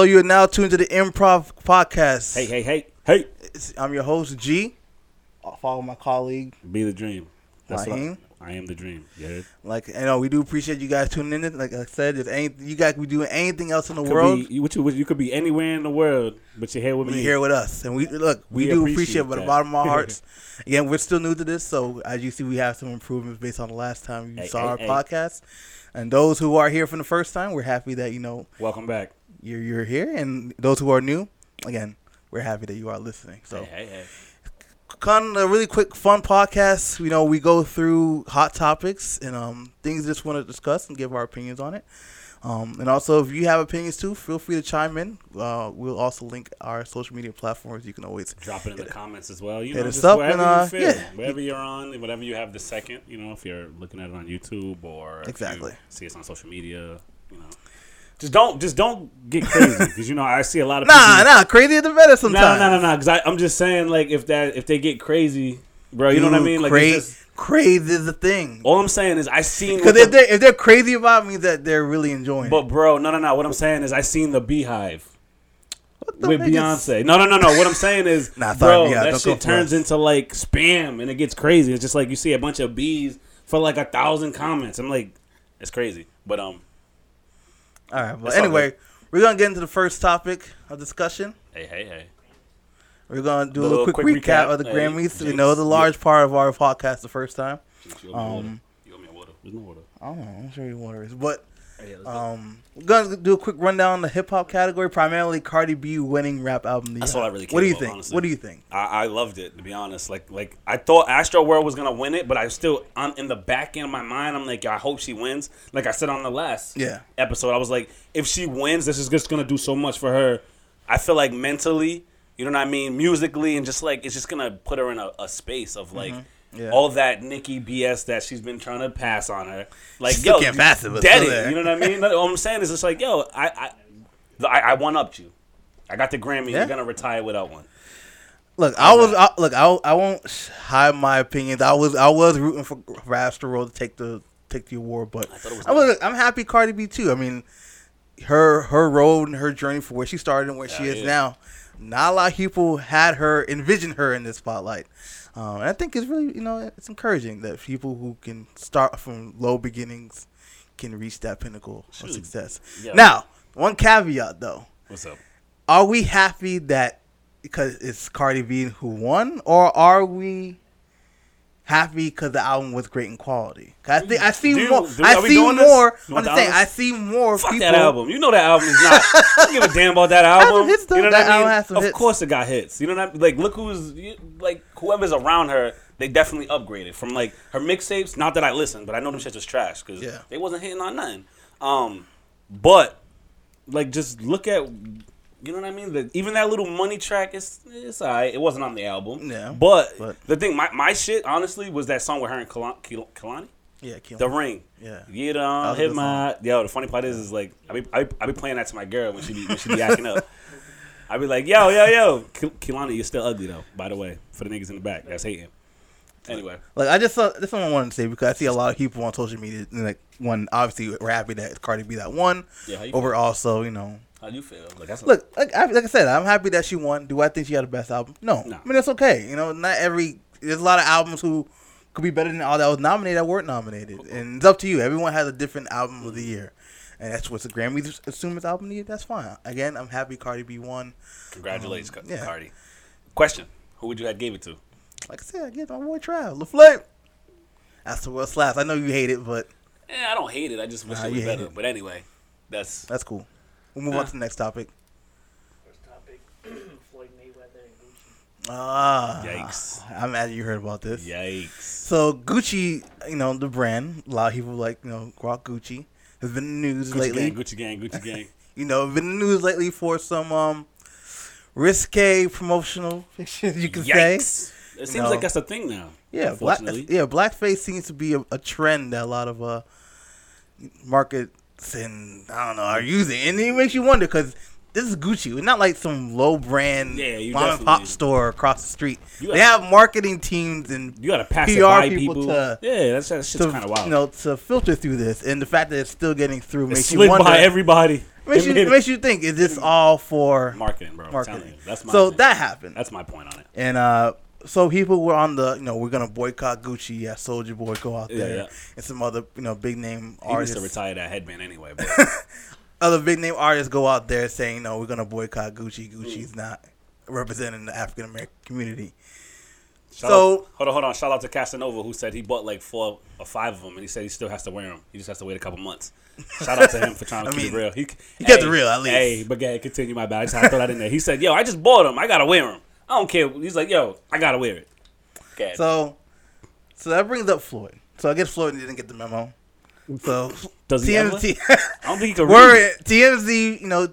So you are now tuned to the Improv Podcast. Hey, hey, hey, hey. It's- I'm your host G. I'll follow my colleague. Be the dream. what Raheem? I, I am the dream. Yeah. Like, you uh, know, we do appreciate you guys tuning in. Like I said, if any, you guys be doing anything else in the Could world, be, you, what you, you could be anywhere in the world, but you're here with be me. here with us. And we look, we, We do appreciate appreciate, it from the that. bottom of our hearts. Again, we're still new to this, so as you see, we have some improvements based on the last time you Hey, saw hey, our hey. podcast. And those who are here for the first time, we're happy that you know Welcome back. You're you're here. And those who are new, again, we're happy that you are listening. So. Hey, hey, hey. kind of a really quick fun podcast you know we go through hot topics and um things just want to discuss and give our opinions on it um and also if you have opinions too feel free to chime in uh we'll also link our social media platforms you can always Drop it in the comments as well. You Hit know, us just wherever and, uh, you feel, yeah. wherever you're on, whatever you have the second. You know, if you're looking at it on YouTube or Exactly. see us on social media. You know, just don't just don't get crazy because you know I see a lot of nah people, nah crazy is the better sometimes no, no, no. Because I'm just saying, like, if that if they get crazy, bro, you know what I mean? Like, cra- just, crazy is the thing all I'm saying is I seen. because if they're, if they're crazy about me that they're really enjoying But bro, no, no, no. What I'm saying is I seen the Beehive with is- Beyonce. No, no, no, no. What I'm saying is, Nah, sorry, bro, yeah, that shit turns us. into like spam and it gets crazy. It's just like you see a bunch of bees for like a thousand comments. I'm like, it's crazy. But um, all right but It's anyway we're gonna get into the first topic of discussion hey, hey, hey. We're gonna do a The little little quick, quick recap, recap. of the Hey, Grammys. You know, the large part of our podcast the first time. You owe me water. Um, You owe me water. There's no water. I don't know. I'm sure you water is, but Hey, let's go. Um, we're gonna do a quick rundown on the hip hop category. Primarily, Cardi B winning rap album. That's year. all I really care. What do you about, think? honestly. What do you think? I, I loved it to be honest. Like like I thought Astroworld was gonna win it, but I still I'm in the back end of my mind. I'm like, I hope she wins. Like I said on the last Yeah. episode, I was like, if she wins, this is just gonna do so much for her. I feel like mentally, you know what I mean, musically, and just like it's just gonna put her in a, a space of like. Mm-hmm. Yeah. All that Nicki BS that she's been trying to pass on her, like She yo, can't pass it, but dead it. You know what I mean? All I'm saying is, it's like, yo, I, I, I, I one upped you. I got the Grammy. Yeah. You're gonna retire without one. Look, I was I, look. I, I won't hide my opinions. I was I was rooting for, Astroworld to take the take the award, but thought it was I was, I'm happy Cardi B too. I mean, her her road and her journey for where she started and where she is yeah. now. Not a lot of people had her envision her in this spotlight. Um, and I think it's really you know it's encouraging that people who can start from low beginnings can reach that pinnacle of success. Yeah. Now, one caveat though What's up? are we happy that because it's Cardi B who won, or are we happy because the album was great in quality? I think I see more. I see more. I'm want just the saying. I see more Fuck people. that album. You know that album is not. I don't give a damn about that album. hits. You know what That I mean? album of hits. course, it got hits. You know what I mean? Like, look who's like whoever's around her. They definitely upgraded from like her mixtapes. Not that I listened, but I know them shits was trash because Yeah. they wasn't hitting on nothing. Um, but like, just look at. You know what I mean? The, even that little money track is it's alright. It wasn't on the album. Yeah, But, but- the thing, my, my shit honestly was that song with her and Kehlani. Kehlani? Yeah, The. Ring. Yeah. You don't hit my. Yo, the funny part is, is like I be, I be I be playing that to my girl when she be when she be acting up. I be like, yo, yo, yo, K- Kehlani, you're still ugly though. By the way, for the niggas in the back, that's hating. Anyway, Like I just saw this one I wanted to say because I see a lot of people on social media and, like one obviously we're happy that Cardi B that won. Yeah, Over also you know how do you feel? Like that's look like I, like I said I'm happy that she won. Do I think she had the best album? No. No. I mean that's okay. You know not every there's a lot of albums who could be better than all that was nominated that weren't nominated, and it's up to you. Everyone has a different album of the year. And that's what the Grammys assume is album of the year. That's fine. Again, I'm happy Cardi B won. Congratulations, Um, yeah. Cardi. Question: Who would you have gave it to? Like I said, I get my boy Trav LaFlame. That's the world slaps. I know you hate it, but Eh, I don't hate it. I just wish Nah, it you was better. it. But anyway, that's that's cool. We'll move on to the next topic. First topic: Floyd Mayweather and Gucci. Ah, Yikes. I'm mad you heard about this. yikes. So Gucci, you know the brand. A lot of people like you know rock Gucci. Has been in the news Gucci lately. gang, Gucci gang, Gucci gang. You know, been in the news lately for some um risque promotional pictures. You can say. It seems No. like that's a thing now. Yeah, black, yeah, blackface seems to be a, a trend that a lot of uh markets and I don't know are using, and it makes you wonder because this is Gucci. It's not like some low brand Yeah, mom and pop store across the street. They gotta- have marketing teams and You gotta pass it PR by people people. to- yeah, that's that shit's kind of wild. you know to filter through this, and the fact that it's still getting through it makes you wonder. by everybody. makes you It makes you think is this all for marketing, bro. Marketing? you, that's my so thing. that happened, that's my point on it. and uh, so people were on the you know we're gonna boycott Gucci. Yeah, Soulja Boy go out there, yeah. and some other you know big name He needs artists. to retire that headband anyway. But other big name artists go out there saying, "No, we're gonna boycott Gucci. Mm. Gucci's not representing the African American community." Shout So- out, hold on, hold on. Shout out to Casanova who said he bought like four or five of them, and he said he still has to wear them. He just has to wait a couple months. Shout out to him for trying to I keep mean, it real. He, he kept it real, at least. Hey, but yeah, continue my bad. I just had to throw that in there. He said, "Yo, I just bought them. I gotta wear them. I don't care." He's like, "Yo, I gotta wear it." Okay. So, so that brings up Floyd. So I guess Floyd didn't get the memo. So Does he ever? TMZ, I don't think he can read. TMZ, you know,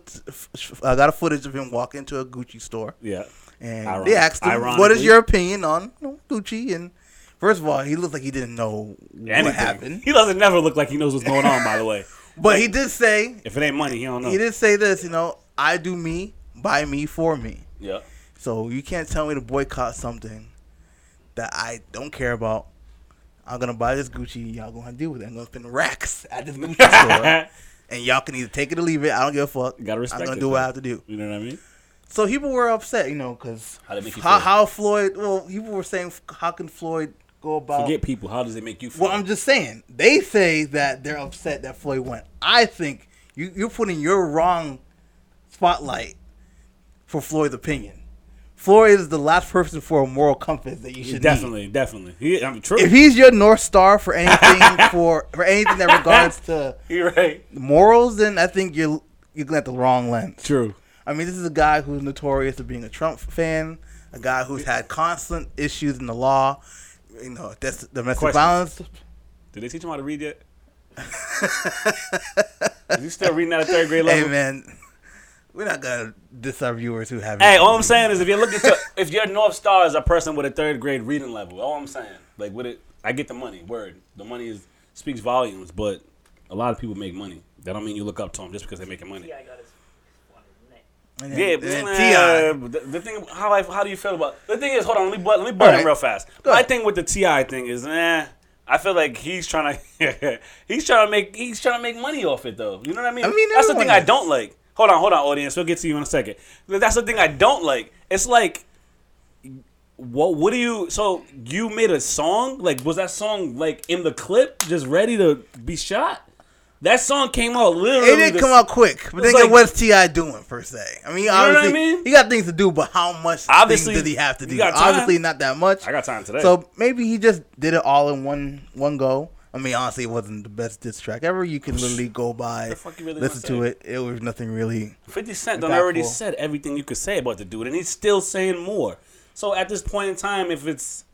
I got a footage of him walking into a Gucci store, Yeah. and they asked him, "What ironically. is your opinion on Gucci?" And first of all, he looked like he didn't know what Anything. happened, He doesn't never look like he knows what's going on. By the way, but he did say if it ain't money, he don't know. he did say this. You know, I do me, buy me, for me. Yeah. So you can't tell me to boycott something that I don't care about. I'm gonna buy this Gucci. Y'all gonna deal with it. I'm gonna spend racks at this Gucci store, and y'all can either take it or leave it. I don't give a fuck. You Gotta respect I'm gonna it, do what I have to do. You know what I mean? So people were upset, you know, because How'd it make you how, how Floyd. Well, people were saying, how can Floyd go about? Forget people. How does it make you feel? Well, I'm just saying. They say that they're upset that Floyd went. I think you, you're putting your wrong spotlight for Floyd's opinion. Floyd is the last person for a moral compass that you should need. definitely, definitely. He, I mean, true. If he's your north star for anything for for anything that regards to You're right. morals, then I think you're you're at the wrong lens. True. I mean, this is a guy who's notorious for being a Trump fan, a guy who's had constant issues in the law, you know, that's domestic Question. violence. Did they teach him how to read yet? Is he still reading at a third grade level? Hey man, we're not gonna diss our viewers who have. Hey, all I'm saying is if you're looking to, if your North Star is a person with a third grade reading level, all I'm saying, like with it, I get the money. Word, the money is speaks volumes, but a lot of people make money. That don't mean you look up to them just because they're making money. T.I. got his one neck. And Yeah, then, but and uh, the, the thing, how I, how do you feel about the thing is? Hold on, let me butt, let me butt All him right. real fast. Go My ahead. thing with the T.I. thing is, eh, I feel like he's trying to, he's trying to make, he's trying to make money off it though. You know what I mean? I mean, that's the thing everyone I don't like. Hold on, hold on, audience. We'll get to you in a second. That's the thing I don't like. It's like, what? What do you? So you made a song? Like, was that song like in the clip, just ready to be shot? That song came out literally. It didn't come out quick, but then like- what's T.I. doing per se? I mean, know what I obviously mean? he got things to do, but how much Obviously, things did he have to do? Obviously, not that much. I got time today. So maybe he just did it all in one one go. I mean, honestly, it wasn't the best diss track ever. You can literally go by, The fuck you really listen gonna to it. It was nothing really. 50 Cent done Impactful. already said everything you could say about the dude, and he's still saying more. So at this point in time, if it's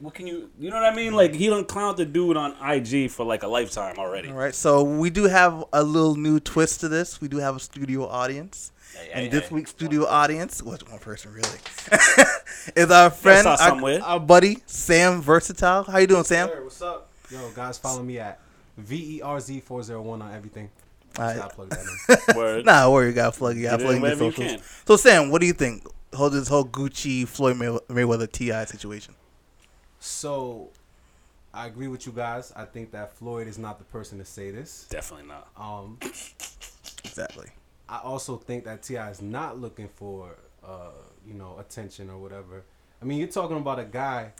what can you you know what I mean? Like he done clowned the dude on IG for like a lifetime already. All right, so we do have a little new twist to this. We do have a studio audience, Hey, and hey, this hey. week's studio audience, was one person really, is our friend, our, our buddy Sam Versatile. How you doing, Sam? Sir, what's up? Yo, guys, follow me at V E R Z four zero one on everything. All Just right. gotta plug that in. Word. Nah, worry, you got plug. You got Get plug in your socials. So Sam, what do you think? Hold this whole Gucci Floyd May- Mayweather T.I. situation. So, I agree with you guys. I think that Floyd is not the person to say this. Definitely not. Um, Exactly. I also think that T.I. is not looking for, uh, you know, attention or whatever. I mean, you're talking about a guy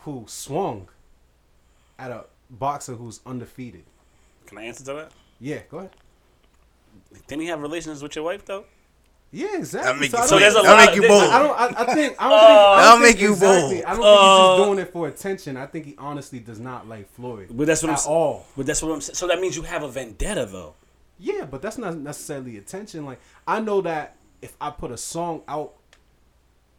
who swung at a boxer who's undefeated. Can I answer to that? Yeah, go ahead. Didn't he have relations with your wife though? Yeah, exactly. That make I you, So don't- there's a that'll lot make you bold. I don't. I, I think. I don't Uh, think. I That'll think make you exactly, bold. I don't think he's just doing it for attention. I think he honestly does not like Floyd. But that's what I'm all. But that's what I'm saying. So that means you have a vendetta though. Yeah, but that's not necessarily attention. Like I know that if I put a song out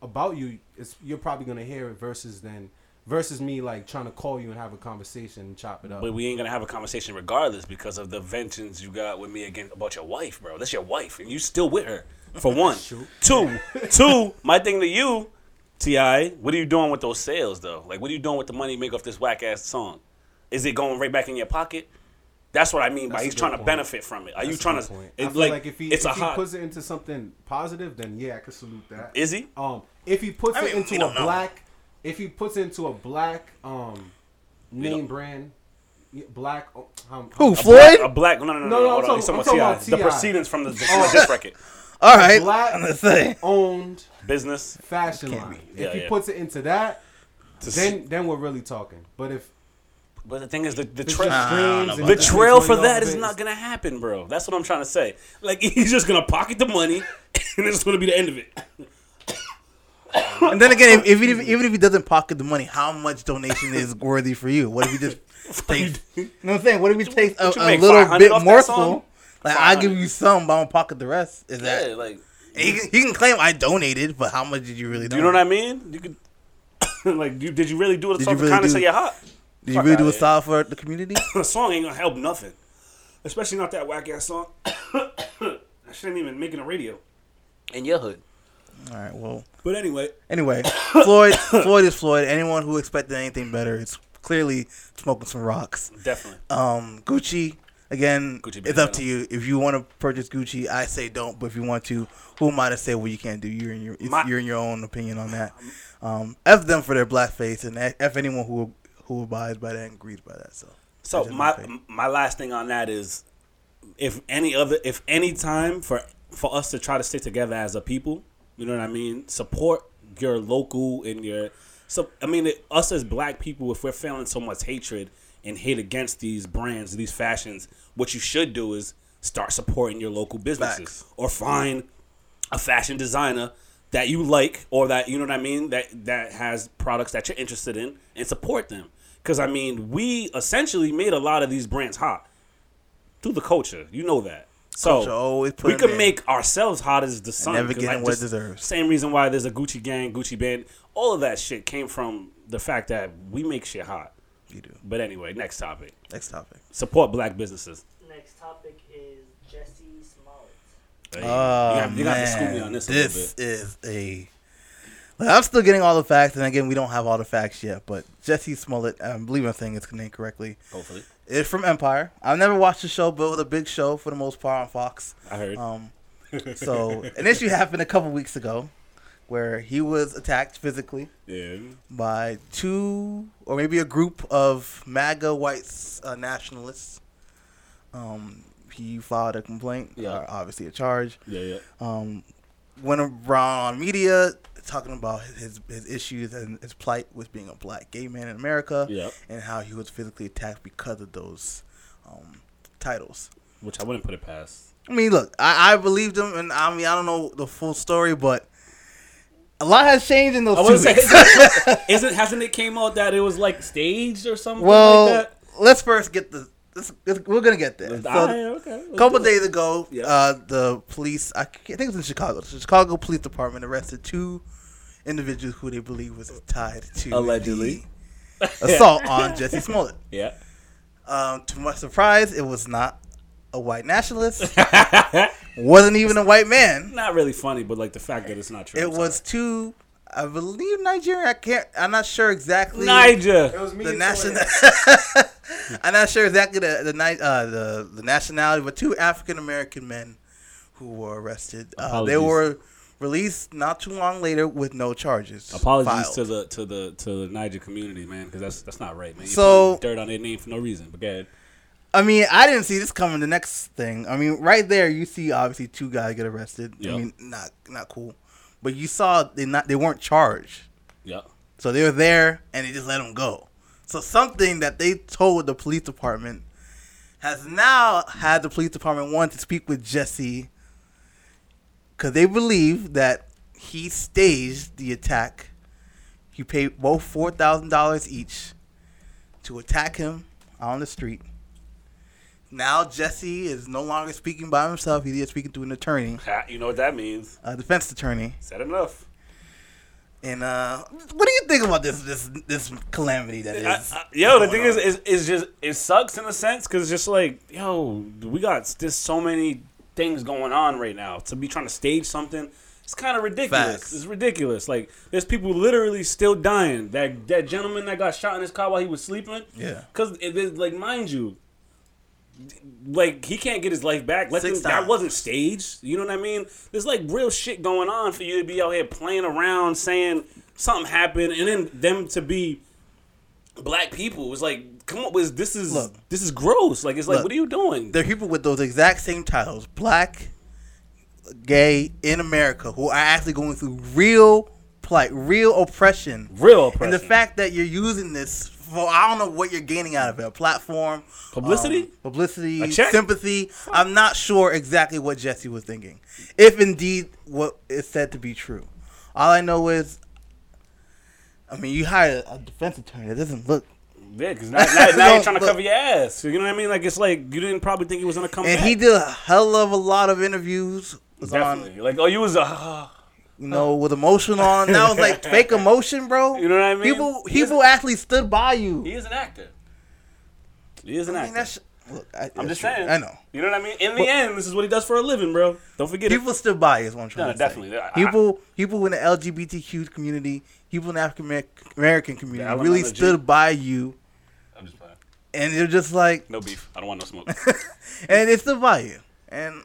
about you, it's you're probably gonna hear it versus then versus me like trying to call you and have a conversation and chop it up. But we ain't gonna have a conversation regardless because of the vengeance you got with me again about your wife, bro. That's your wife, and you still with her. For one, two, two. My thing to you, T.I., what are you doing with those sales though? Like, what are you doing with the money you make off this whack ass song? Is it going right back in your pocket? That's what I mean by That's a he's trying to benefit from it. Are you That's a trying to? point. It, like, like, if he if he hot. puts it into something positive, then yeah, I could salute that. Is he? Um, if he puts I it mean, we into a know. black, if he puts into a black um name don't- brand black. oh, how- Who how- Floyd? A black. No, no, no, no. No, no, no, hold I'm talking- talking I'm about talking T.I. The proceedings from the, the, Oh. the record. All right, Black- I'm owned Business. fashion line. Yeah, if he yeah. puts it into that, To then then we're really talking. But if But the thing is, the, the, tra- Nah, streams I and don't the know he about just trail for money off that of is it, not gonna happen, bro. That's what I'm trying to say. Like he's just gonna pocket the money, and it's gonna be the end of it. And then again, if, if, even, even if he doesn't pocket the money, how much donation is worthy for you? What if he just takes? You know what I'm saying? What if he takes a, a little bit off that morsel? Like I give you some, but I'm gonna pocket the rest. Is that? Like He, can, he can claim I donated, but how much did you really? do you know what I mean? You could. like, you, did you really do it Did you the really kindness do- of your heart? Did you really do a outta here. solid for the community? The song ain't gonna help nothing, especially not that whack ass song. I shouldn't even making the radio in your hood. All right. Well, But anyway, anyway, Floyd. Floyd is Floyd. Anyone who expected anything better is clearly smoking some rocks. definitely. Um, Gucci. Again, Gucci it's up to you. If you want to purchase Gucci, I say don't. But if you want to, who am I to say what you can't do? You're in your it's, My- you're in your own opinion on that. Um, f them for their blackface, and f anyone who who abides by that and agrees by that. So, So my my my last thing on that is, if any other if any time for for us to try to stick together as a people, you know what I mean. Support your local and your so I mean it, us as black people. If we're feeling so much hatred and hate against these brands, these fashions, what you should do is start supporting your local businesses Facts. or find a fashion designer that you like or that you know what I mean that that has products that you're interested in and support them because I mean we essentially made a lot of these brands hot through the culture you know that so always we them can in. make ourselves hot as the sun never 'cause getting I what it deserves. same reason why there's a Gucci gang Gucci band all of that shit came from the fact that we make shit hot you do. but anyway next topic Next topic. support black businesses Next topic is Jussie Smollett. Hey, Oh, you have, you have to school me man. on this a little This bit is a. Like, I'm still getting all the facts, and again, we don't have all the facts yet. But Jussie Smollett, I believe I'm saying his name correctly, hopefully is from Empire. I've never watched the show, but it was a big show for the most part on Fox. I heard Um, so an issue happened a couple weeks ago where he was attacked physically yeah by two or maybe a group of MAGA white uh, nationalists. Um, he filed a complaint, Yeah. obviously a charge. yeah yeah Um, went around on media talking about his his issues and his plight with being a black gay man in America, Yeah. and how he was physically attacked because of those um, titles. which I wouldn't put it past I mean, look, I, I believed him, and I mean, I don't know the full story, but a lot has changed in those I two say, weeks. isn't hasn't it came out that it was like staged or something well, like that? let's first get the. We're gonna get there. So, Alright, okay. a couple days ago, Yeah. uh, the police, I, I think it was in Chicago, the Chicago Police Department arrested two individuals who they believe was tied to Allegedly. the assault on Jussie Smollett. Yeah. Um, to my surprise, it was not a white nationalist. wasn't even a white man. Not really funny, but like the fact that it's not true. It was two, I believe Nigeria. I can't. I'm not sure exactly. sorry. it was me. the national. I'm not sure exactly the the, ni- uh, the the nationality, but two African American men who were arrested. Uh, they were released not too long later with no charges. Apologies filed. to the to the to the Niger community, man, because that's that's not right, man. You So- putting dirt on their name for no reason. But go. I mean, I didn't see this coming. The next thing, I mean, right there, you see obviously two guys get arrested. Yeah. I mean, not not cool, but you saw they not they weren't charged, Yeah. so they were there and they just let them go. So something that they told the police department has now had the police department want to speak with Jussie because they believe that he staged the attack. He paid both four thousand dollars each to attack him on the street. Now Jussie is no longer speaking by himself. He is speaking to an attorney, Ha, You know what that means. a defense attorney. Said enough. And uh, what do you think about this this this calamity that is? I- I- yo, the thing is, on? is, is just it sucks in a sense because it's just like, yo, we got just so many things going on right now. To be trying to stage something, it's kind of ridiculous. Facts. It's ridiculous. Like there's people literally still dying. That that gentleman that got shot in his car while he was sleeping. Yeah. Because like, mind you. Like he can't get his life back. Let them, that wasn't staged. You know what I mean? There's like real shit going on for you to be out here playing around, saying something happened, and then them to be black people. It's like come on, this this is Look. this is gross. Like it's like, Look. what are you doing? There are people with those exact same titles, black, gay, in America, who are actually going through real plight, real oppression. Real oppression. And the fact that you're using this for, I don't know what you're gaining out of it. A platform. Publicity? um, publicity, sympathy. I'm not sure exactly what Jussie was thinking. If indeed what is said to be true. All I know is, I mean, you hired a defense attorney. It doesn't look. Yeah, because now, now, now No, you're trying to look. cover your ass. You know what I mean? Like it's like you didn't probably think he was gonna come And back. he did a hell of a lot of interviews. Was on Definitely. Like oh, you was a. you know, with emotion on. That was like fake emotion, bro. You know what I mean? People, He people actually stood by you. he is an actor. He is an I actor. mean, that's look. I, I'm that's just true. saying. I know. You know what I mean? In the But- end, this is what he does for a living, bro. Don't forget it. People stood by. Is what I'm trying No, to definitely. say. People, people in the LGBTQ community, people in the African American community, The really stood by you, I'm just playing. and they're just like, No beef. I don't want no smoke. and they stood by you, and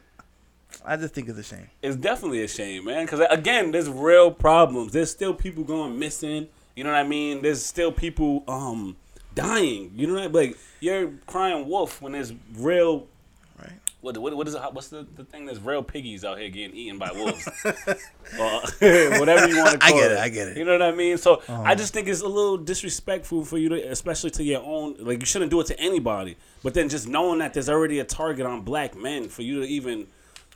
I just think it's a shame. it's definitely a shame, man. Because again, there's real problems. There's still people going missing. You know what I mean? There's still people um dying. You know what I mean? Like you're crying wolf when there's real. Right. What, what, what is it? What's the, the thing? There's real piggies out here getting eaten by wolves. or whatever you want to call it. I get it. it, I get it. Uh-huh. You know what I mean? So I just think it's a little disrespectful for you to, especially to your own. Like you shouldn't do it to anybody. But then just knowing that there's already a target on black men for you to even.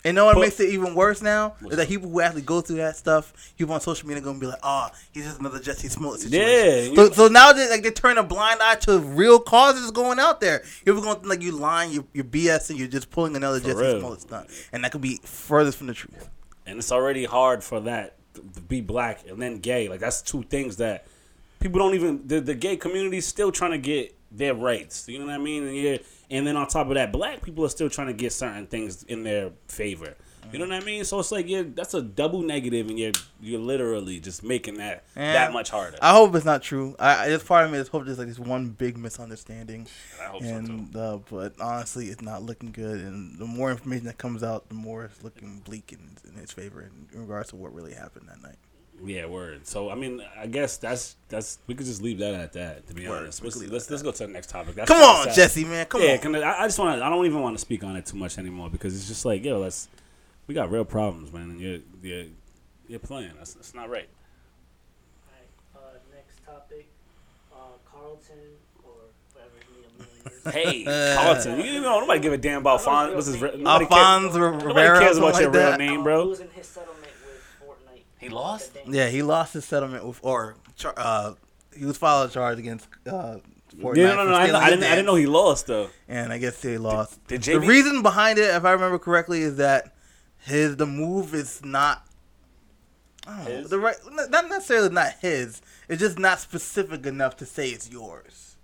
And know what But- makes it even worse now is that people who actually go through that stuff, people on social media are gonna be like, "Oh, he's just another Jussie Smollett situation." Yeah, So, so now they like they turn a blind eye to real causes going out there. People are gonna like you lying, you you're BS, and you're just pulling another Jussie real. Smollett stunt, and that could be furthest from the truth. and it's already hard for that to be black and then gay. Like that's two things that people don't even the, the gay community is still trying to get their rights. You know what I mean? And yeah, and then on top of that, black people are still trying to get certain things in their favor. You know what I mean? So it's like yeah, that's a double negative, and you're you're literally just making that And that much harder. I hope it's not true. I, I just part of me just hope there's like this one big misunderstanding, I hope so too. and uh, but honestly, it's not looking good. And the more information that comes out, the more it's looking bleak in, in his favor in, in regards to what really happened that night. Yeah, word. So I mean, I guess that's that's we could just leave that at that. To be Word. honest, let's let's, let's go to the next topic. That's Come on, sad. Jussie, man, come yeah, on. can I, I just want to. I don't even want to speak on it too much anymore because it's just like, yo, let's. We got real problems, man, and you're you're, you're playing. That's, that's not right. Alright, uh, next topic. Uh, Carlton, or whatever his name is. Hey, Carlton, you know nobody give a damn about I Fon. don't What's his? his re- name. Nobody, cares, Alfonso nobody cares something about your like real that. name, Uh, bro. losing his settlement with Fortnite. He lost? Yeah, he lost his settlement with, or char- uh, he was filed a charge against uh, Fortnite. Yeah, no, no, for no. I, I didn't. I didn't know he lost though. And I guess they lost. Did the JB reason behind it, if I remember correctly, is that his the move is not. I don't know, His? the right, not necessarily not his. It's just not specific enough to say it's yours.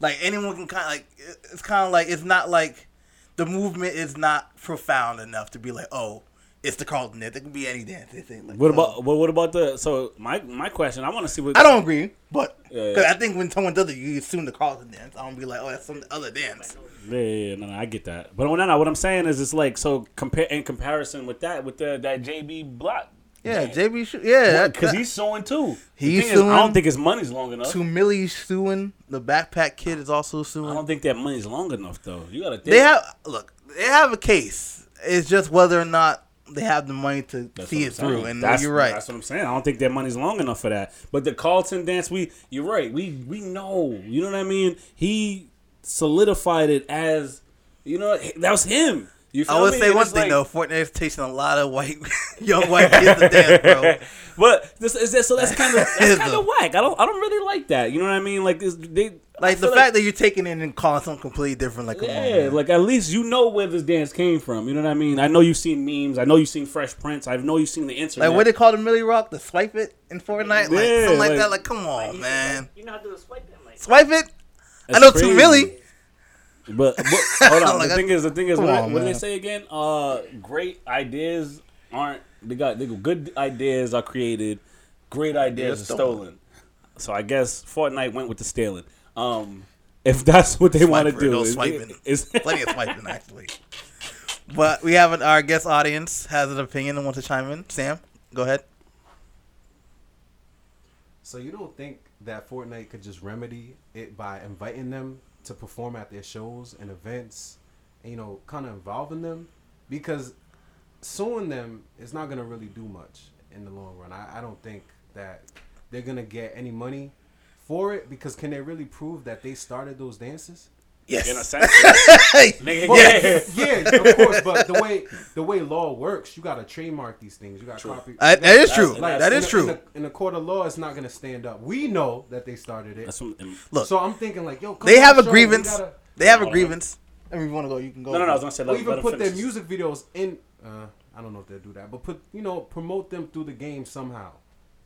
Like anyone can kind of like it's kind of like it's not like the movement is not profound enough to be like oh it's the Carlton dance. It can be any dance. Like What so- about? What, what about the? So my my question. I want to see what. I don't agree, but because yeah. I think when someone does it, you assume the Carlton dance. I don't be like, oh, that's some other dance. Yeah, yeah, yeah, no, no, I get that. But no, no, what I'm saying is, it's like so compare in comparison with that with the that JB block. Yeah, JB, Sh- yeah, because he's suing too. He's thing is, I don't think his money's long enough. to Milly suing. The backpack kid is also suing. I don't think that money's long enough though. You gotta think. They have look. They have a case. It's just whether or not they have the money to That's see it through. And that's, you're right. That's what I'm saying. I don't think that money's long enough for that. But the Carlton dance, we you're right. We we know. You know what I mean? He solidified it as you know that was him. You feel I would me? say And one thing like- though. is teaching a lot of white young white kids to dance, bro. But this is that, so that's kind of that's kind of whack. I don't I don't really like that. You know what I mean? Like this, they Like the feel fact that you're taking it and calling something completely different. Like, come on, Yeah, like at least you know where this dance came from. You know what I mean? I know you've seen memes. I know you've seen Fresh Prince. I know you've seen the internet. Like what they call the Milly Rock, the swipe it in Fortnite, like Yeah, something like, like- that. Like, come on, Like, man, You know how to do a swipe in, like. swipe it. I know crazy. two Milly. But, but hold on. Like, the I- thing is, the thing is, what, on, what did they say again? Uh, great ideas aren't. They got they go, good ideas are created. Great ideas are stolen. stolen. So I guess Fortnite went with the stealing. Um, if that's what they want to do, no is- swiping. is- Plenty of swiping actually. But we have an, our guest audience has an opinion and wants to chime in. Sam, go ahead. So you don't think that Fortnite could just remedy it by inviting them to perform at their shows and events, you know, kind of involving them, because suing them is not gonna really do much in the long run. I, I don't think that they're gonna get any money for it because can they really prove that they started those dances? Yes. In a sense, nigga, Well, yeah. yeah, of course. But the way the way law works, you gotta trademark these things. You got to copy. I- that is true. Like, that in is a- true. In a, in a court of law, it's not gonna stand up. We know that they started it. That's what, Look, so I'm thinking like, yo, come they have a show, grievance. gotta- They have a grievance. I mean, if you want to go, you can go. no, no. I was gonna say, Or let, even let put their music videos in. Uh, I don't know if they'll do that, but put you know promote them through the game somehow.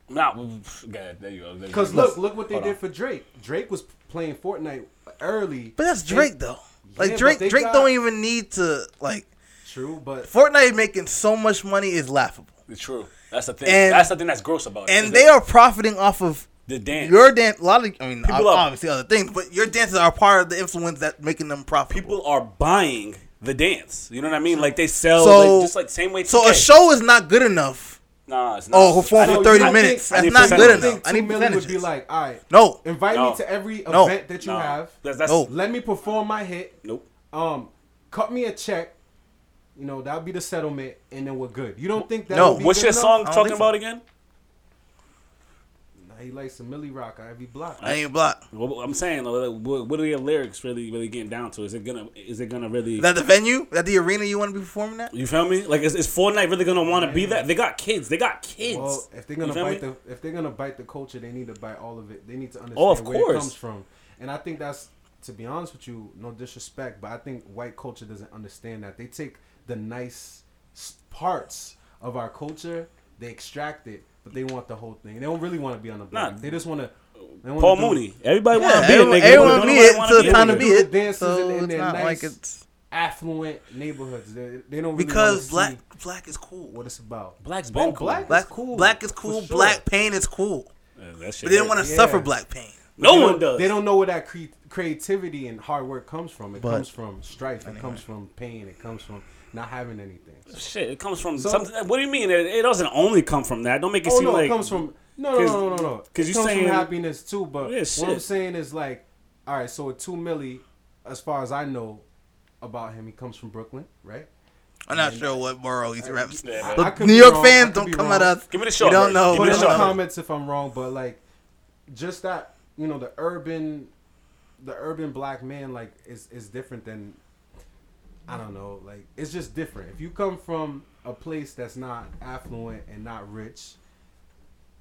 Nah, well, pff, God, there you go. Because look, look what they Hold did on. for Drake. Drake was playing Fortnite early. But that's Drake though. Like but Drake, Drake got- don't even need to like. True, but Fortnite making so much money is laughable, It's true. That's the thing. And- that's the thing that's gross about it. and they that are profiting off of the dance. your dance. A lot of, I mean, People ob- are- obviously other things, but your dances are part of the influence that making them profitable. people are buying the dance. You know what I mean? Like they sell, So- like, just like same way. so 2K. a show is not good enough. Nah, it's not. Oh, perform I for thirty I minutes. think- That's not percentages. good I enough. think I need million would be like, all right, No, invite No. me to every No. event that you No. have. That's, that's No. Let me perform my hit. Nope. Um, cut me a check. You know that'll be the settlement, and then we're good. You don't think that? No. would be What's good your enough? song I don't talking think so. about again? Nah, he likes some Milly Rock on every block. I ain't blocked. What I'm saying, like, what, what are your lyrics really, really getting down to? Is it gonna, is it gonna really? Is that the venue? Is that the arena you want to be performing at? you feel me? Like, is, is Fortnite really gonna want to be that? They got kids. They got kids. Well, if they're gonna bite me? the if they're gonna bite the culture, they need to bite all of it. They need to understand Oh, of where it comes from. And I think that's to be honest with you, no disrespect, but I think white culture doesn't understand that. They take the nice parts of our culture, they extract it, but they want the whole thing. They don't really want to be on the block. Nah. They just want to. Paul Mooney. Everybody Yeah, want to be everyone, a nigga. everyone Don't be it wanna until be the a time to be it. dances So in- in it's their not nice- like it's affluent neighborhoods. They, they don't really because wanna black black is cool. what it's about. Black's Oh, been cool. black Black is cool. Black is cool. sure. Black pain is cool. Yeah, that But they don't want to Yeah. suffer black pain. No They one does. They don't know where that cre- creativity and hard work comes from. It But- comes from strife. It comes from pain. It comes from not having anything. Shit, it comes from So- something. What do you mean? It, it doesn't only come from that. Don't make it Oh seem no, like it comes from no, no, no, no, no, Because it you comes saying- from happiness too. But Yeah, what I'm saying is like, all right. So with two Milly, as far as I know about him, he comes from Brooklyn, right? I'm not sure what borough he's reps. Yeah, I- man. I could New York wrong, fans don't come wrong. at us. Give me the We short don't know. Put me it the in the comments if I'm wrong, but like, just that you know the urban, the urban black man like is is different than. I don't know, like it's just different. If you come from a place that's not affluent and not rich,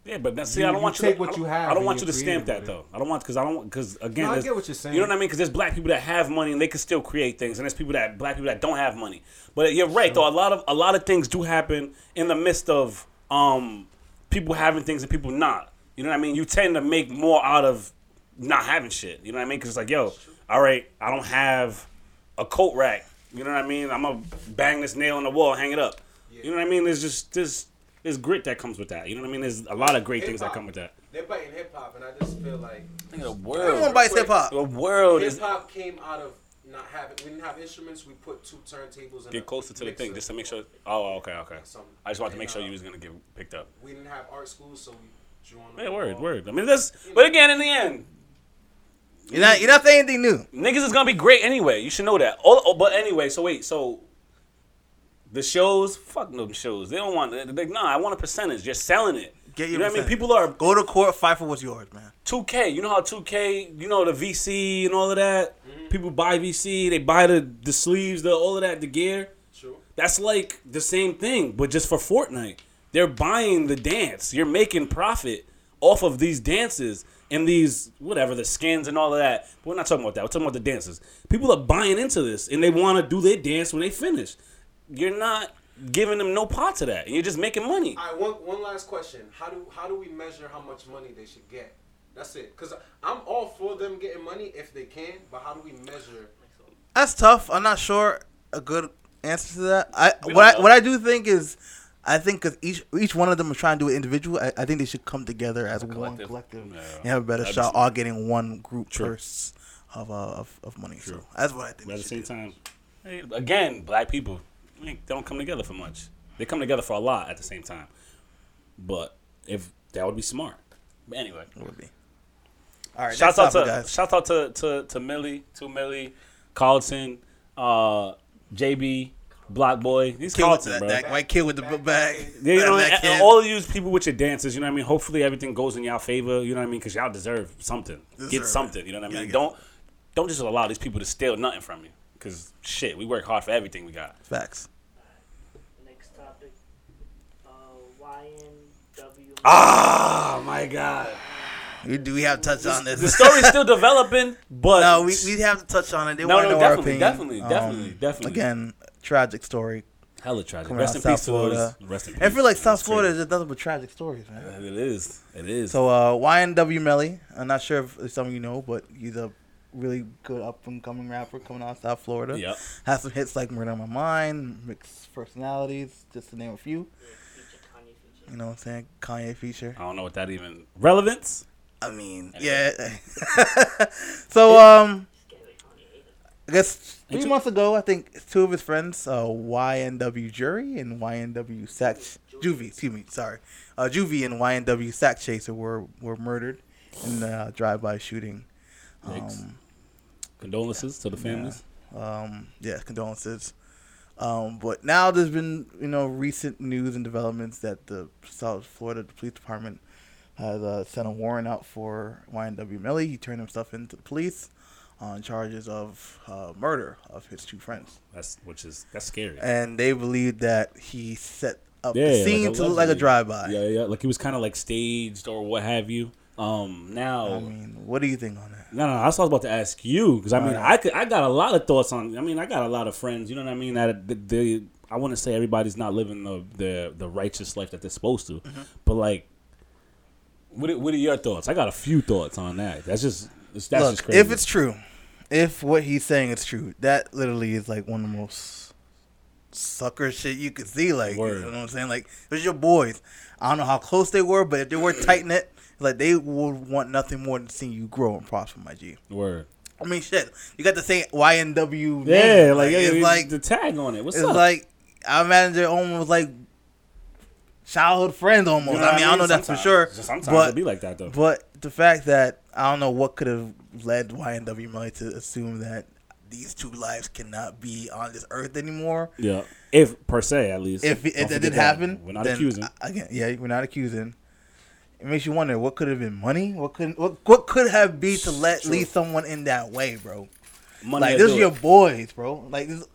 Yeah, but that's, see, You- I don't want you. take to, what you have I don't want you to stamp that though. I don't want because I don't because again, No, I get what you're saying. You know what I mean? Because there's black people that have money and they can still create things, and there's people that black people that don't have money. But you're right though. A lot of a lot of things do happen in the midst of um people having things and people not. You know what I mean? You tend to make more out of not having shit. You know what I mean? Because it's like, yo, all right, I don't have a coat rack. You know what I mean? I'm gonna bang this nail on the wall, hang it up. You know what I mean? There's just this there's grit that comes with that. You know what I mean? There's a lot of great things that come with that. they're biting hip hop, and I just feel like The world. Everyone world, bites hip hop. the world hip is hop came out of not having. We didn't have instruments. We put two turntables. And get closer to the thing just to make sure. Oh, okay, okay. Something. I just wanted to make sure uh, you was gonna get picked up. We didn't have art schools, so we drew on. the Yeah, word, wall. word. I mean, that's. But again, in the end, You're not. You're not saying anything new. niggas is gonna be great anyway. You should know that. Oh, oh, but anyway, so wait, so the shows, fuck them shows. They don't want. They, they, nah, I want a percentage. You're selling it. Get your you know what I mean? People are Go to court, fight for what's yours, man. 2K. You know how 2K, you know the VC and all of that. Mm-hmm. People buy VC, they buy the the sleeves, the all of that, the gear. True. That's like the same thing, but just for Fortnite. They're buying the dance. You're making profit off of these dances and these whatever the skins and all of that. But we're not talking about that. We're talking about the dances. People are buying into this and they want to do their dance when they finish. You're not giving them no part to that, and you're just making money. All right, one one last question. How do how do we measure how much money they should get? That's it. Cause I'm all for them getting money if they can, but how do we measure? That's tough. I'm not sure a good answer to that. I We what I, know. what I do think is, I think because each each one of them is trying to do it individual. I, I think they should come together as one collective. collective Yeah. and have a better That'd shot, all getting one group True. purse of uh, of, of money. True. So that's what I think. But at the same do. time, hey, again, black people they don't come together for much. They come together for a lot at the same time. But if that would be smart. But anyway, It would be. All right, Shouts next out to guys. shouts out to to to Milly, to Milly, Carlton, uh, JB, BlocBoy. These Kid with Carlton, that, bro. that white kid with the book bag. Yeah, you know, that and, kid. all of you people with your dances, you know what I mean. Hopefully, everything goes in y'all favor. You know what I mean, because y'all deserve something. Deserve get it. something. You know what I mean. get don't don't just allow these people to steal nothing from you. Because shit, we work hard for everything we got. Facts. Next topic. Uh, YNW. Ah, my god. We do we have to touch on this? The story's still developing, but no, we, we have to touch on it. They No, want to no, know our definitely, opinion. definitely, definitely, definitely. Again, tragic story. hella tragic. Coming Rest in of peace South to those. Florida. Rest in peace. I feel like South That's Florida crazy. is just nothing but tragic stories, man. It is. It is. So uh, YNW Melly, I'm not sure if some of you know, but he's a really good up and coming rapper coming out of South Florida. Yep. Has some hits like Murder on My Mind, Mixed Personalities, just to name a few. Feature feature. You know what I'm saying? Kanye feature. I don't know what that even relevance. I mean, Anyway. yeah. so um, Scared of Kanye haters. I guess three you- months ago, I think two of his friends, uh, YNW Jury and YNW Sack Juvie, excuse me, sorry, uh, Juvie and YNW Sack Chaser were were murdered in a drive-by shooting. Um, Condolences to the families. um, yeah, condolences. Um, but now there's been you know recent news and developments that the South Florida Police Department has uh, sent a warrant out for YNW Melly. He turned himself into the police on charges of uh, murder of his two friends, That's which is that's scary. and they believe that he set up Yeah, the like scene to look like a drive-by. Yeah, yeah. Like he was kind of like staged or what have you. Um, now. I mean, what do you think on that? No, no, I was about to ask you because I mean, Alright. I could, I got a lot of thoughts on. I mean, I got a lot of friends. You know what I mean? That they, they I want to say everybody's not living the, the the righteous life that they're supposed to, Mm-hmm. but like, what what are your thoughts? I got a few thoughts on that. That's just that's just Look, crazy. if it's true, if what he's saying is true, that literally is like one of the most sucker shit you could see. Like, Word. you know what I'm saying? Like, there's your boys. I don't know how close they were, but if they were tight knit, like they would want nothing more than seeing you grow and prosper, my G. word, I mean, shit. You got the same YNW. yeah, name. like, yeah, it's like the tag on it. What's it's up? like I imagine they're almost like childhood friends almost. You know I what mean, I don't know that for sure. Sometimes but it be like that though. but the fact that I don't know what could have led YNW Melly to assume that these two lives cannot be on this earth anymore. yeah, if per se at least. If, if that did happen, we're not accusing. Again, yeah, we're not accusing. It makes you wonder what could have been money. What could what what could have be to let True. lead someone in that way, bro? Money like this is your boys, bro. Like this,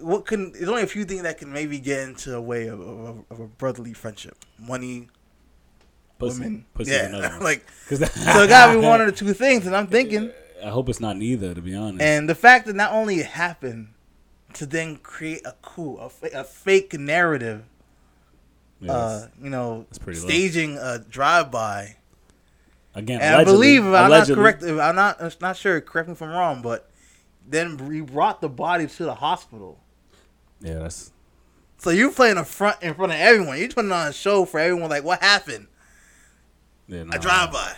what can? There's only a few things that can maybe get into a way of, of, of a brotherly friendship. Money, pussy, women, yeah. another one. like 'Cause that- so, it gotta be one of the two things. And I'm thinking. I hope it's not neither, to be honest. And the fact that not only it happened to then create a coup, a, a fake narrative, Yes. uh, you know, pretty low. staging a drive-by. Again, I believe, if I'm not correct, if I'm not, I'm not sure. Correct me if I'm wrong, but then we brought the body to the hospital. Yeah, that's So you're playing a front in front of everyone. You're putting on a show for everyone. Like, what happened? Yeah, A drive-by.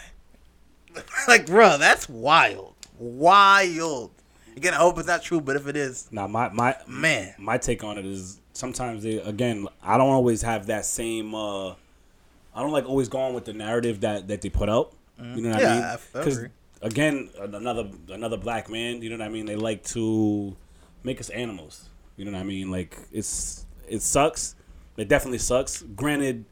like, bro, that's wild. Wild. Again, I hope it's not true, but if it is, Now, my my man, my take on it is sometimes they again I don't always have that same. uh I don't like always going with the narrative that that they put out. You know what Yeah, I mean? Because again, another another black man. You know what I mean? They like to make us animals. You know what I mean? Like it's it sucks. It definitely sucks. Granted,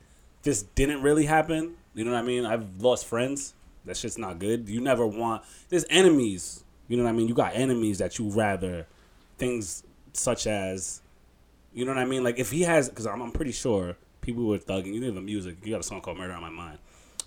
this didn't really happen. You know what I mean? I've lost friends. That shit's not good. You never want. There's enemies. You know what I mean? You got enemies that you rather things such as, you know what I mean? Like if he has, because I'm, I'm pretty sure people were thugging. You know the music. You got a song called "Murder on My Mind."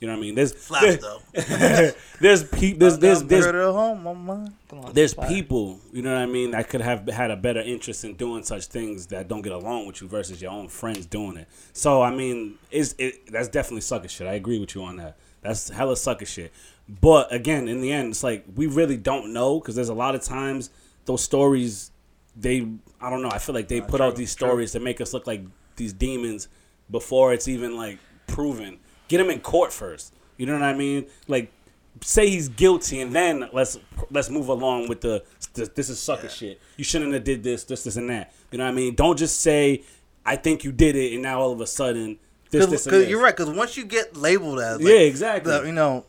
You know what I mean? There's slaps though. there's pe- there's there's there's Murder home. Come on, there's people, you know what I mean, that could have had a better interest in doing such things that don't get along with you versus your own friends doing it. So I mean, is it that's definitely sucker shit. I agree with you on that. That's hella sucker shit. But again, in the end, it's like we really don't know because there's a lot of times those stories, they I don't know. I feel like they put out these stories to make us look like these demons before it's even like proven. Get him in court first. You know what I mean? Like say he's guilty and then let's let's move along with the this, this is sucker shit. You shouldn't have did this, this, this, and that. You know what I mean? Don't just say I think you did it and now all of a sudden this, this, and Because this. you're right. Because once you get labeled as like, Yeah, exactly. the, you know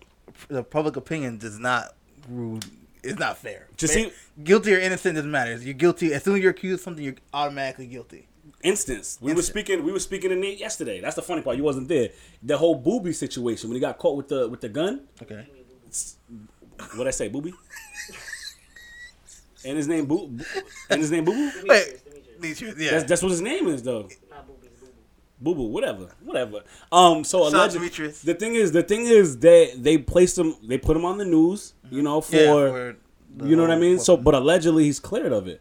the public opinion does not rule. It's not fair. Just see- guilty or innocent doesn't matter. You're guilty as soon as you're accused of something. You're automatically guilty. Instance. We were speaking. We were speaking to Nate yesterday. That's the funny part. You wasn't there. The whole booby situation when he got caught with the with the gun. Okay. What I say, booby? and his name boo. Boo- And his name boo boo. Wait. Demetrius, Demetrius. Demetrius, Yeah. That's, that's what his name is though. Boo boo. Boo boo. Whatever. Whatever. Um. So Shout out alleged, the thing is, the thing is, they they placed him. They put him on the news. You know for. Yeah, for the you know what I whole- mean? So, but allegedly he's cleared of it.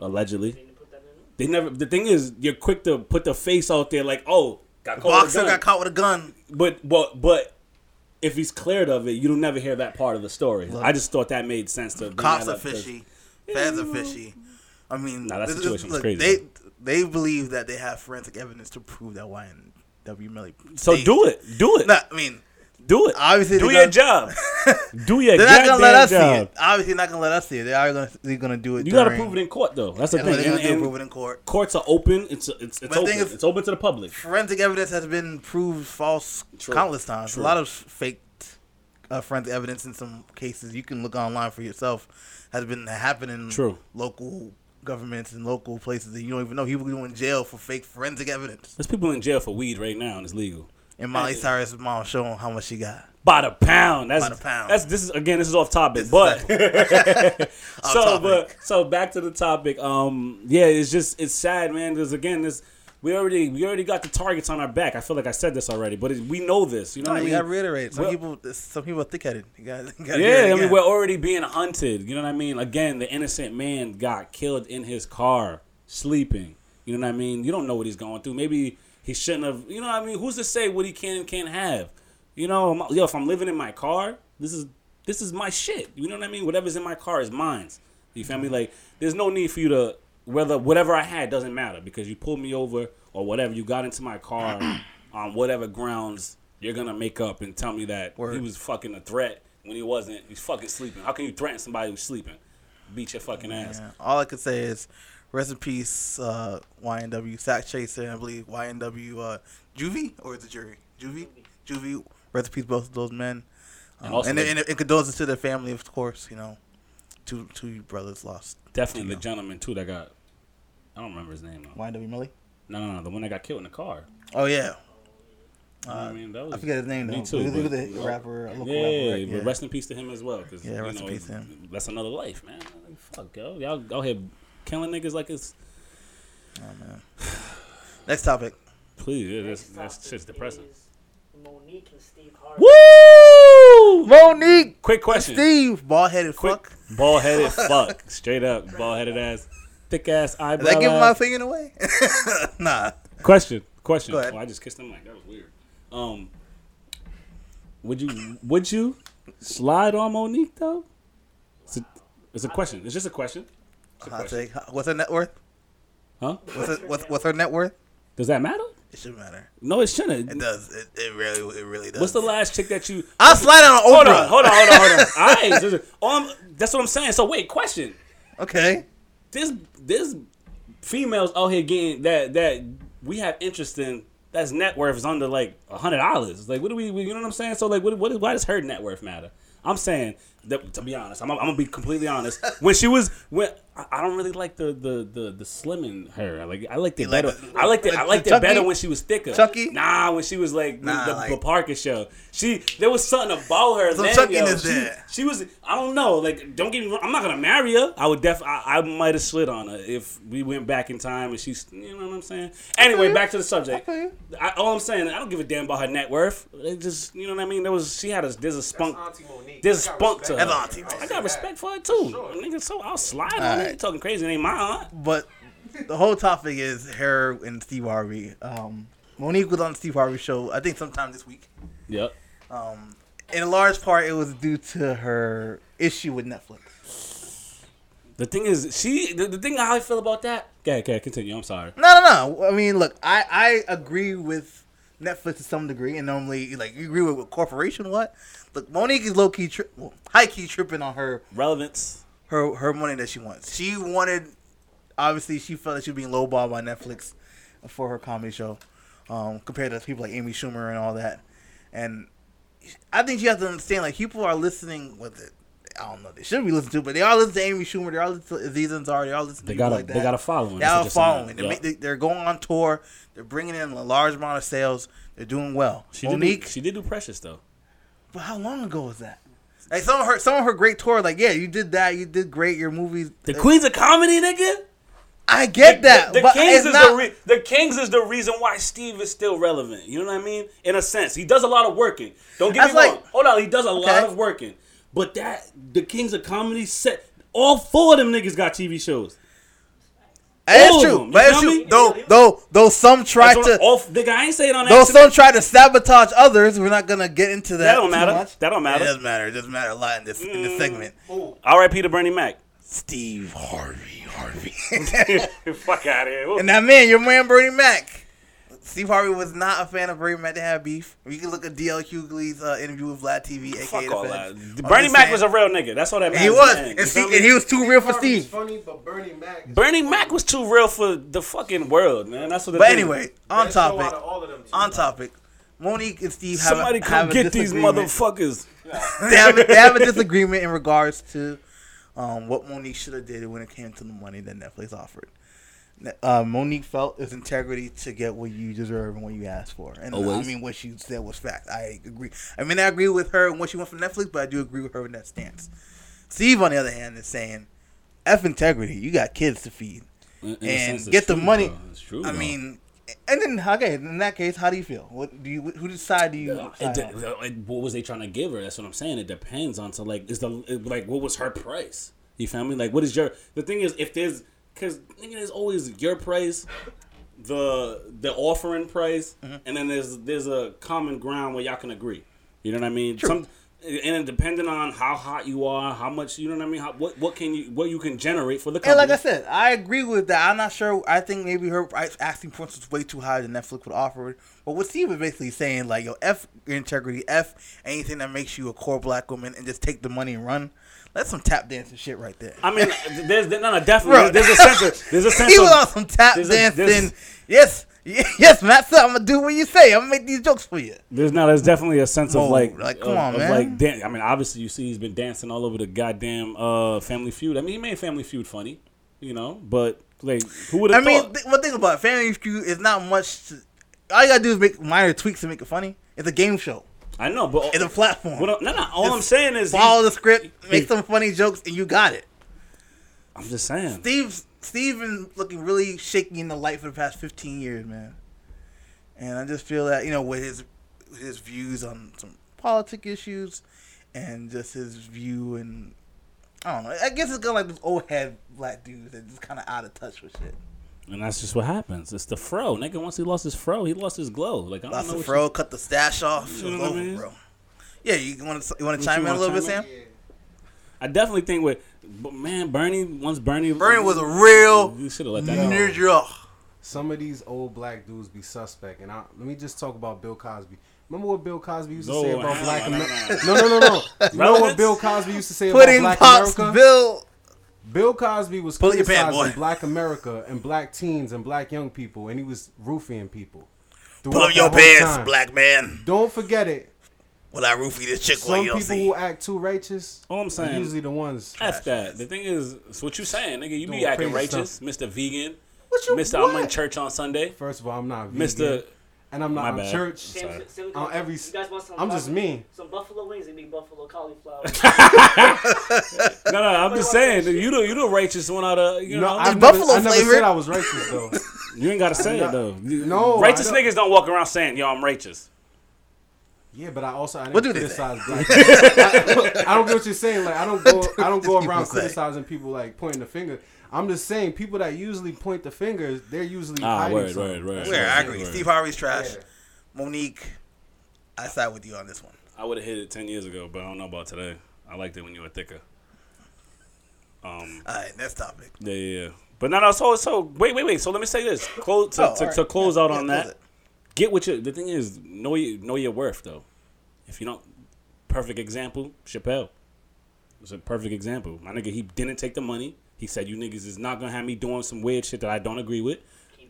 Allegedly, They didn't put that in. they never. The thing is, you're quick to put the face out there like, oh, got caught with a boxer gun. got caught with a gun. But but but if he's cleared of it, you'll never hear that part of the story. I just thought that made sense to Cops are fishy. Feds are fishy. I mean, Nah, that situation look, crazy, They they believe that they have forensic evidence to prove that YNW Melly. So do it, do it, Nah, I mean, do it. obviously do your gonna- job. do your job. they're not gonna let us see it. Obviously, not gonna let us see it. They are gonna they're gonna do it. You got to prove it in court, though. That's the thing. They're gonna do. Prove it in court. courts are open. It's it's it's open. is- it's open to the public. Forensic evidence has been proved false True. countless times. True. A lot of fake uh, forensic evidence in some cases. You can look online for yourself. Has been happening. True. Local governments and local places that you don't even know. People go in jail for fake forensic evidence. There's people in jail for weed right now, and it's legal. And Miley. Cyrus' mom showing how much she got. By the pound. That's By the pound. That's this is again. This is off topic, This but Off so topic. but so back to the topic. Um, yeah, it's just it's sad, man. Because again, this we already we already got the targets on our back. I feel like I said this already, but it, we know this. You know No, what I you mean? gotta reiterate. Some Well- people, some people are thick-headed. You gotta, you gotta Yeah, I mean again. we're already being hunted. You know what I mean? Again, the innocent man got killed in his car, sleeping. You know what I mean? You don't know what he's going through. Maybe he shouldn't have. You know what I mean? Who's to say what he can and can't have? You know, yo, if I'm living in my car, this is this is my shit. You know what I mean? Whatever's in my car is mine. You feel me? Mm-hmm. Like, there's no need for you to whether whatever I had doesn't matter because you pulled me over or whatever. You got into my car on whatever grounds you're gonna make up and tell me that Word. he was fucking a threat when he wasn't. He's fucking sleeping. How can you threaten somebody who's sleeping? Beat your fucking ass. Yeah. All I could say is, rest in peace, uh, YNW Sakchaser, and I believe YNW uh, Juvie or is it Jury? Juvie, Juvie. Rest in peace, both of those men. And Um, also and, the- and, and condolences to their family, of course. You know, two two brothers lost. Definitely the know. gentleman too that got. I don't remember his name though. YNW Melly. No, no, no, the one that got killed in the car. Oh yeah, know Uh, I mean, that was. I forget his name though. Me too. He was, he was but- rapper, a local yeah, rapper. yeah, but rest in peace to him as well. Cause, Yeah, you rest in peace to him. That's another life, man. Like, fuck, yo, y'all go here killing niggas like it's. Oh man. Next topic. Please, yeah, that's that's topic shit's depressing. Monique and Steve Harvey. Woo! Monique, Quick question. Steve, bald headed fuck. bald headed fuck, straight up, bald headed ass, thick ass Is eyebrow. that giving my ass. opinion away? nah. Question, question. Go ahead. Oh, I just kissed him mic. That was weird. Um, would you would you slide on Monique though? It's a, it's a question. It's just a question. It's Hot question. take. What's her net worth? Huh? What's her, what's, what's her net worth? Does that matter? It should matter. No, it shouldn't. It does. It, it really it really does. What's the last chick that you? I'll slide on Hold Oprah. on, hold on, hold on, hold on. All right, so- so- um, that's what I'm saying. So wait, question. Okay. This this females out here getting that that we have interest in. That's net worth is under like a hundred dollars. Like, what do we? You know what I'm saying? So like, what? what why does her net worth matter? I'm saying that to be honest, I'm, I'm gonna be completely honest. When she was when I, I don't really like the the the the slimming her. Like I liked it like better. I liked it. like I liked the it better when she was thicker. Chucky. Nah, when she was like Nah, the, like- the Parker show. She there was something about her. Some then, chunkiness yo. She- there. She was. I don't know. Like, don't get me wrong. I'm not gonna marry her. I would def. I, I might have slid on her if we went back in time and she's. You know what I'm saying? Anyway, back to the subject. Okay. I, all I'm saying, I don't give a damn about her net worth. It just, you know what I mean. There was. She had a. There's a spunk. There's a spunk to her. respect. That's Auntie I got respect for her too. Nigga, so I'll slide on it. Talking crazy? It ain't my aunt. But the whole topic is her and Steve Harvey. Um, Monique was on the Steve Harvey show. I think sometime this week. Yep. Um, in a large part, it was due to her issue with Netflix. The thing is, she. The, the thing how I feel about that. Okay, okay, continue. I'm sorry. No, no, no. I mean, look, I, I agree with Netflix to some degree, and normally, like, you agree with, with corporation. What? Look, Monique is low key, tri- well, high key tripping on her Relevance. her her money that she wants. She wanted, obviously, she felt that she was being lowballed by Netflix for her comedy show, um, compared to people like Amy Schumer and all that. And I think you have to understand like people are listening with it. I don't know. They should be listening to, but they are listening to Amy Schumer. They are all listening to Aziz Ansari. They are listening They to got people a like that. they got a following. They what a following. They're, Yeah. make- they're going on tour. They're bringing in a large amount of sales. They're doing well. She did, Monique, do, she did do Precious though. but how long ago was that? Like some of her, some of her great tour. Like yeah, you did that. You did great. Your movies. The uh, Queens of Comedy, nigga. I get that. The, the Kings is not, the re- the Kings is the reason why Steve is still relevant. You know what I mean? In a sense, he does a lot of working. Don't get me like- wrong. Hold on, he does a lot of working. But that the Kings of Comedy set all four of them niggas got TV shows. That's oh, true. them, But it's true. Though, though, though some try to, all, nigga, I ain't saying on though accident. some try to sabotage others. We're not gonna get into that. That don't matter. much. That don't matter. It doesn't matter. It doesn't matter a lot in this in this mm. segment. R.I.P. to Bernie Mac. Steve Harvey, Harvey, Fuck out of here. and that man, your man Bernie Mac. Steve Harvey was not a fan of Bernie Mac. to have beef. You can look at DL Hughley's uh, interview with Vlad TV, aka Fuck the all that. Bernie Mac saying. was a real nigga. That's all that And matters. he was, and, You Steve, and he was too real for Harvey's Steve. funny, but Bernie Mac. Bernie funny. Mac was too real for the fucking world, man. That's what. The But thing- anyway, on Best topic. of all of them, too. On topic. Monique and Steve have somebody a, come have a get these disagreement. motherfuckers. they, have, they have a disagreement in regards to um, what Monique should have did when it came to the money that Netflix offered. Uh, Monique felt it's integrity to get what you deserve and what you asked for, and uh, I mean what she said was fact. I agree. I mean I agree with her and what she went from Netflix, but I do agree with her in that stance. Steve, on the other hand, is saying, "F integrity. You got kids to feed, In- in and get the true, money." It's true. I though. mean, and then okay, in that case, how do you feel? What do you? Who side do you? It de- what was they trying to give her? That's what I'm saying. It depends on so like is the like what was her price? You feel me? Like what is your the thing is if there's because nigga there's always your price, the the offering price, Mm-hmm. and then there's there's a common ground where y'all can agree. You know what I mean? Some and then depending on how hot you are, how much you know what I mean. How, what what can you what you can generate for the company. And like I said, I agree with that. I'm not sure. I think maybe her asking points was way too high than Netflix would offer it. But what Steve was basically saying, like, yo, F your integrity, F anything that makes you a core black woman, and just take the money and run. That's some tap dancing shit right there. I mean, there's no, no, definitely. Bro. There's a sense of there's a sense he was on some tap there's a- dancing. there's- yes, yes, Matt. So I'm gonna do what you say. I'm gonna make these jokes for you. There's no, there's definitely a sense Whoa, of like, like, come of, on, of man. like, dan- I mean, obviously, you see, he's been dancing all over the goddamn uh, Family Feud. I mean, he made Family Feud funny, you know, but like, who would I have mean, thought? th- one thing about it, Family Feud is not much. To, all you gotta do is make minor tweaks to make it funny. It's a game show. I know, but It's a platform. what no, no. All I'm saying is, follow he- the script, make he- some funny jokes, and you got it. I'm just saying. Steve's Steve been looking really shaky in the light for the past fifteen years, man. And I just feel that you know with his his views on some politic issues and just his view and I don't know. I guess it's kind of like those old head black dudes that just kind of out of touch with shit. And that's just what happens. It's the fro, nigga. Once he lost his fro, he lost his glow. Like I don't Lost know. the what fro, cut the stash off. You know was what I mean? bro. Yeah, you want to you want to chime you in a little bit, chime Sam? in? I definitely think with, but man, Bernie. Once Bernie, Bernie was a real You should have let that go. ninja. Some of these old black dudes be suspect, and I, let me just talk about Bill Cosby. Remember what Bill Cosby used to No, say about black no, no, America? No, no, no, no. You know what Bill Cosby used to say Putting about black pops America? Bill. Bill Cosby was Pull criticizing boy. black America and black teens and black young people, and he was roofing people. Pull up your whole pants, time. black man. Don't forget it. Will I roofie this chick Some you people see? who act too righteous All I'm are saying- usually the ones. F that. The thing is, it's what you saying, nigga. You be acting crazy righteous, Mr. Vegan, What you- Mr. I'm in church on Sunday, First of all, I'm not vegan, Mr. and I'm My not in bad. church. Sorry. Sam, Sam, On every- you guys want some I'm just buffalo- me. Some buffalo wings and make buffalo cauliflower. No, no, I'm just saying, you the you the righteous one out of you No, know. I never, buffalo I never flavored. said I was righteous though. you ain't gotta say it though. No, righteous I don't- niggas don't walk around saying, "Yo, I'm righteous." Yeah, but I also I didn't What do they criticize black. I, I don't get what you're saying. Like I don't go I don't go People around say. criticizing people like pointing the finger. I'm just saying people that usually point the fingers, they're usually Ah, hiding word, something. word, word. Where I agree. Right. Steve Harvey's trash. Yeah. Monique, I side with you on this one. I would have hit it ten years ago, but I don't know about today. I liked it when you were thicker. Um, All right, next topic. yeah, yeah, yeah. But no, no. So, so wait, wait, wait. So let me say this. Close to, Oh, to, all right. to close Yeah, out yeah, on close that. it. Get what you. The thing is, know your know your worth though. If you don't, perfect example, Chappelle. was a perfect example. My nigga, he didn't take the money. He said, "You niggas is not gonna have me doing some weird shit that I don't agree with."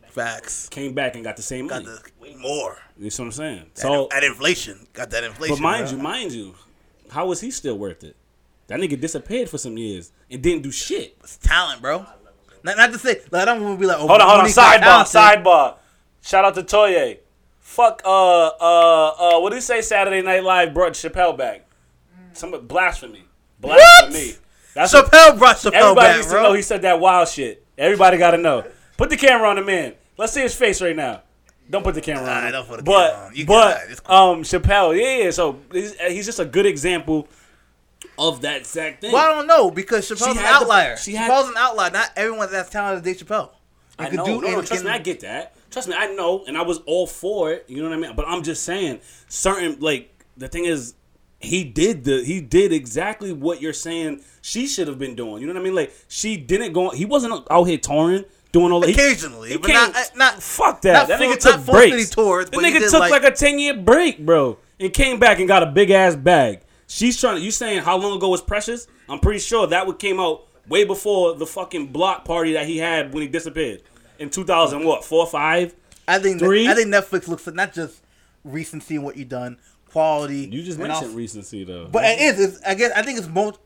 Facts. came back and got the same Got money. the more. You see what I'm saying? At, So, at inflation, got that inflation. but mind bro. you, mind you, how was he still worth it? That nigga disappeared for some years and didn't do shit. it's talent, bro. Not, not to say, like, I don't want to be like, oh, Hold on, hold on. Monique got Sidebar, talented. sidebar. Shout out to Toye. Fuck. Uh, uh, uh. What did he say? Saturday Night Live brought Chappelle back. Some blasphemy. Blasphemy. That's Chappelle brought Chappelle everybody back, needs to bro. know. He said that wild shit. Everybody got to know. Put the camera on the man. Let's see his face right now. Don't put the camera on. Nah, him. don't put the but camera on. You but it. Cool. um Chappelle, yeah, yeah. So he's, he's just a good example of that exact thing. well, I don't know because Chappelle's an had the- outlier. she had- Chappelle's an outlier. Not everyone that's talented Dave Chappelle. You I could know. do no, no, trust me, I get that. Trust me, I know, and I was all for it. You know what I mean? But I'm just saying, certain like the thing is, he did the he did exactly what you're saying she should have been doing. You know what I mean? Like she didn't go. He wasn't out here touring, doing all that. He- Occasionally, he but came- not- uh, not- fuck that. not that full- nigga took breaks. tours, nigga took like- like, a ten year break, bro, and came back and got a big ass bag. She's trying. to You saying how long ago was Precious? I'm pretty sure that would came out way before the fucking block party that he had when he disappeared in 2000. What four five? I think Three? I think Netflix looks at not just recency and what you've done, quality. You just mentioned also- recency though. But it is. It's, I guess I think it's most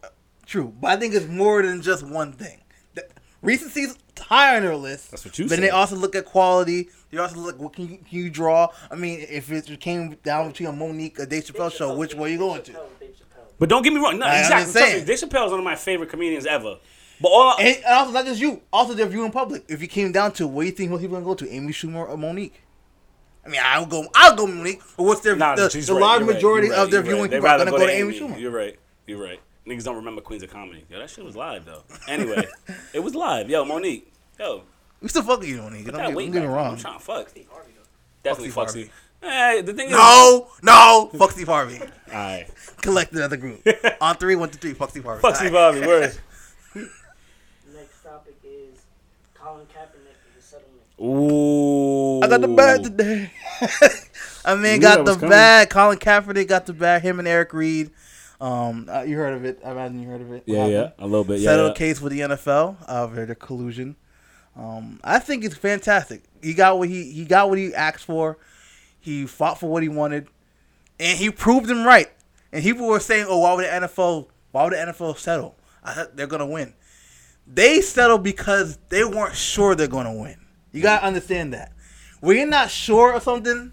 true. But I think it's more than just one thing. The, recency's high on their list. That's what you But said. they also look at quality. They also look what can you, can you draw. I mean, if it came down between a Monique, a Dave Chappelle show, which way you going to? Dave. But don't get me wrong. No, exactly. just Trust me, saying. Dave Chappelle is one of my favorite comedians ever. But all And, also not just you. Also their viewing public. If you came down to where you think most people are gonna go to, Amy Schumer or Monique. I mean, I'll go. I'll go Monique. But what's their nah, the, the right, large you're right, majority you're right, of their you're viewing people are gonna go to Amy Schumer. You're right. You're right. Niggas don't remember Queens of Comedy. Yo, that shit was live though. Anyway, it was live. Yo, Monique. Yo, We still fuck with you, Monique. Don't that get, don't get me wrong. I'm trying to fuck. Steve Harvey. Definitely Steve fuck Harvey. Steve. Hey, the thing is, No, no, fuck Steve Harvey. Alright. Collect another group. On three, one, two, three. Fuck Steve Harvey. Fuck Steve Harvey. Word. Next topic is Colin Kaepernick and the settlement. Ooh. I got the bag today. I mean, got the coming. bag. Colin Kaepernick got the bag. Him and Eric Reid. Um, uh, you heard of it? I imagine you heard of it. Yeah, yeah, a little bit. Yeah, Settled yeah. case with the NFL over the collusion. Um, I think it's fantastic. He got what he he got what he asked for. He fought for what he wanted, and he proved him right. And people were saying, "Oh, why would the NFL? Why would the NFL settle? I they're gonna win." They settled because they weren't sure they're gonna win. You gotta understand that. When you're not sure of something,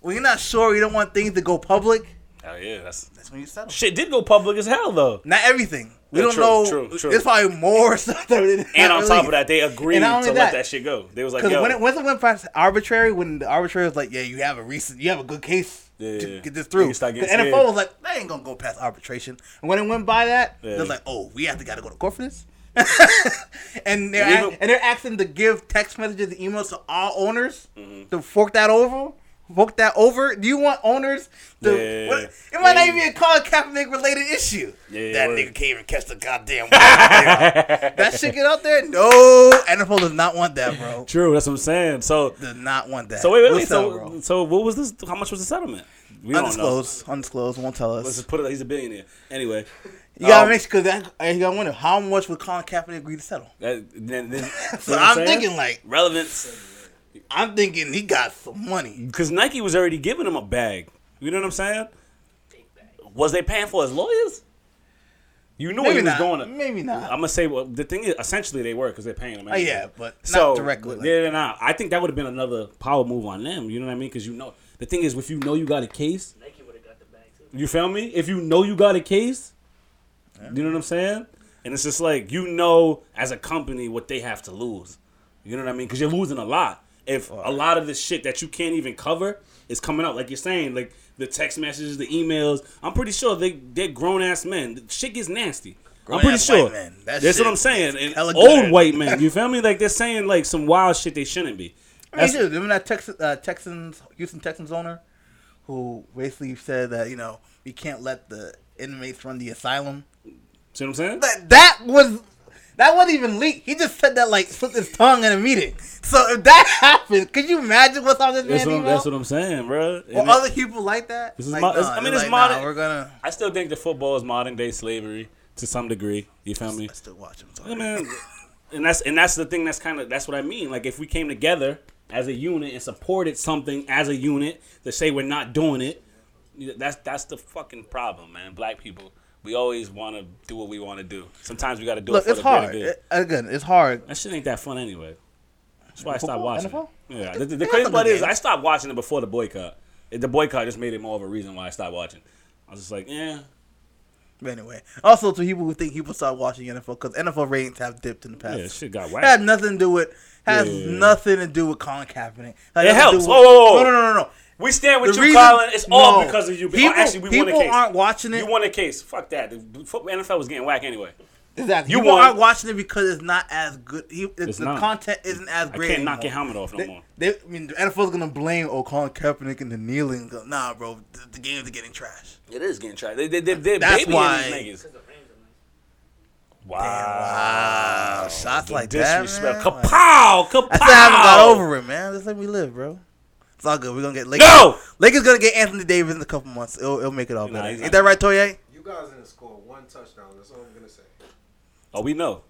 when you're not sure, you don't want things to go public. Hell yeah, that's That's when you settle. shit. Did go public as hell though. Not everything. We Yeah, don't true, know. true, true. There's probably more stuff that we didn't And on top of that, they agreed to only let that- that shit go. They was like, Because yo, when it, once it went past arbitrary, when the arbitrary was like, "Yeah, you have a recent, you have a good case Yeah, to yeah. get this through," the NFL was like, "They ain't gonna go past arbitration." And when it went by that, Yeah. they're like, "Oh, we have to gotta go to court for this." and they're And and they're asking to give text messages and emails to all owners Mm-hmm. to fork that over. Fork that over. Do you want owners to? Yeah. what- it might not even be a Colin Kaepernick related issue. Yeah, that nigga can't even catch the goddamn. ball. that shit get out there? No, NFL does not want that, bro true. That's what I'm saying. So, does not want that. so wait, wait, wait. So, so what was this? How much was the settlement? We don't know. undisclosed, undisclosed. Won't tell us. Let's us. just put it. He's a billionaire. Anyway, You gotta um, make because that you gotta wonder how much would Colin Kaepernick agree to settle. that, then, then, So I'm thinking like relevance I'm thinking he got some money. because Nike was already giving him a bag. You know what I'm saying? Was they paying for his lawyers? You knew Maybe he was not. going to. Maybe not. I'm gonna say well, the thing is, essentially they were because they're paying him. Oh, anyway. yeah, but not so directly. Like, they're not. I think that would have been another power move on them. You know what I mean? Because you know the thing is, if you know you got a case, Nike would have got the bag too. you feel me? If you know you got a case, you know what I'm saying? And it's just like you know as a company what they have to lose. You know what I mean? Because you're losing a lot. If a lot of this shit that you can't even cover is coming out, like you're saying, like the text messages, the emails, I'm pretty sure they they're grown ass men. The shit gets nasty. I'm pretty sure. white men. That That's what I'm saying. Old white men. You feel me? Like they're saying like some wild shit they shouldn't be. I mean, dude, remember that Texas, uh, Texans, Houston Texans owner, who basically said that you know we can't let the inmates run the asylum. See what I'm saying? That that was that wasn't even leaked. He just said that like slipped his tongue in a meeting. So if that happened, could you imagine what's on this That's man's what, that's what I'm saying, bro. or other people like that? This is like, mo- nah, I mean, it's like, nah, modern- we're gonna. I still think the football is modern day slavery to some degree. You feel me? I still watch him. I mean, and that's and that's the thing. That's kind of that's what I mean. Like if we came together as a unit and supported something as a unit to say we're not doing it. That's that's the fucking problem, man. Black people, we always want to do what we want to do. Sometimes we got to do Look, it for it's the greater hard. good. It- again, it's hard. That shit ain't that fun anyway. That's why I stopped watching. NFL? it. Yeah, the, the, the crazy part is I stopped watching it before the boycott. It- The boycott just made it more of a reason why I stopped watching. I was just like, yeah, But anyway, also to people who think people start watching NFL because NFL ratings have dipped in the past. yeah, shit got whacked. had nothing to do with has Yeah, nothing to do with Colin Kaepernick. Had It helps. with- Whoa, whoa, whoa. No, no, no, no, no. We stand with The you, reason- Colin. It's all because of you. People, oh, actually, we won people a case. aren't watching it. You won a case. Fuck that. The NFL was getting whack anyway. exactly. you people won. aren't watching it because it's not as good. He, it- It's the not. content isn't as great. I can't knock your helmet off no They, more. they, I mean, the NFL's gonna blame oh Colin Kaepernick and the kneeling. Go, Nah, bro, the, the games are getting trash. It is getting tried. They, they, they, they're That's why- niggas. Because the Rams are nice. Wow. Wow, shots The like that, disrespect. man. Like- Kapow! Kapow! I still haven't got over it, man. Just let me live, bro. It's all good. We're gonna get Lakers. Go! Lakers gonna get Anthony Davis in a couple months. It'll, it'll make it all Nah, better. he's Ain't not. that right, Toye? You guys didn't score one touchdown. That's all I'm gonna say. Oh, we know.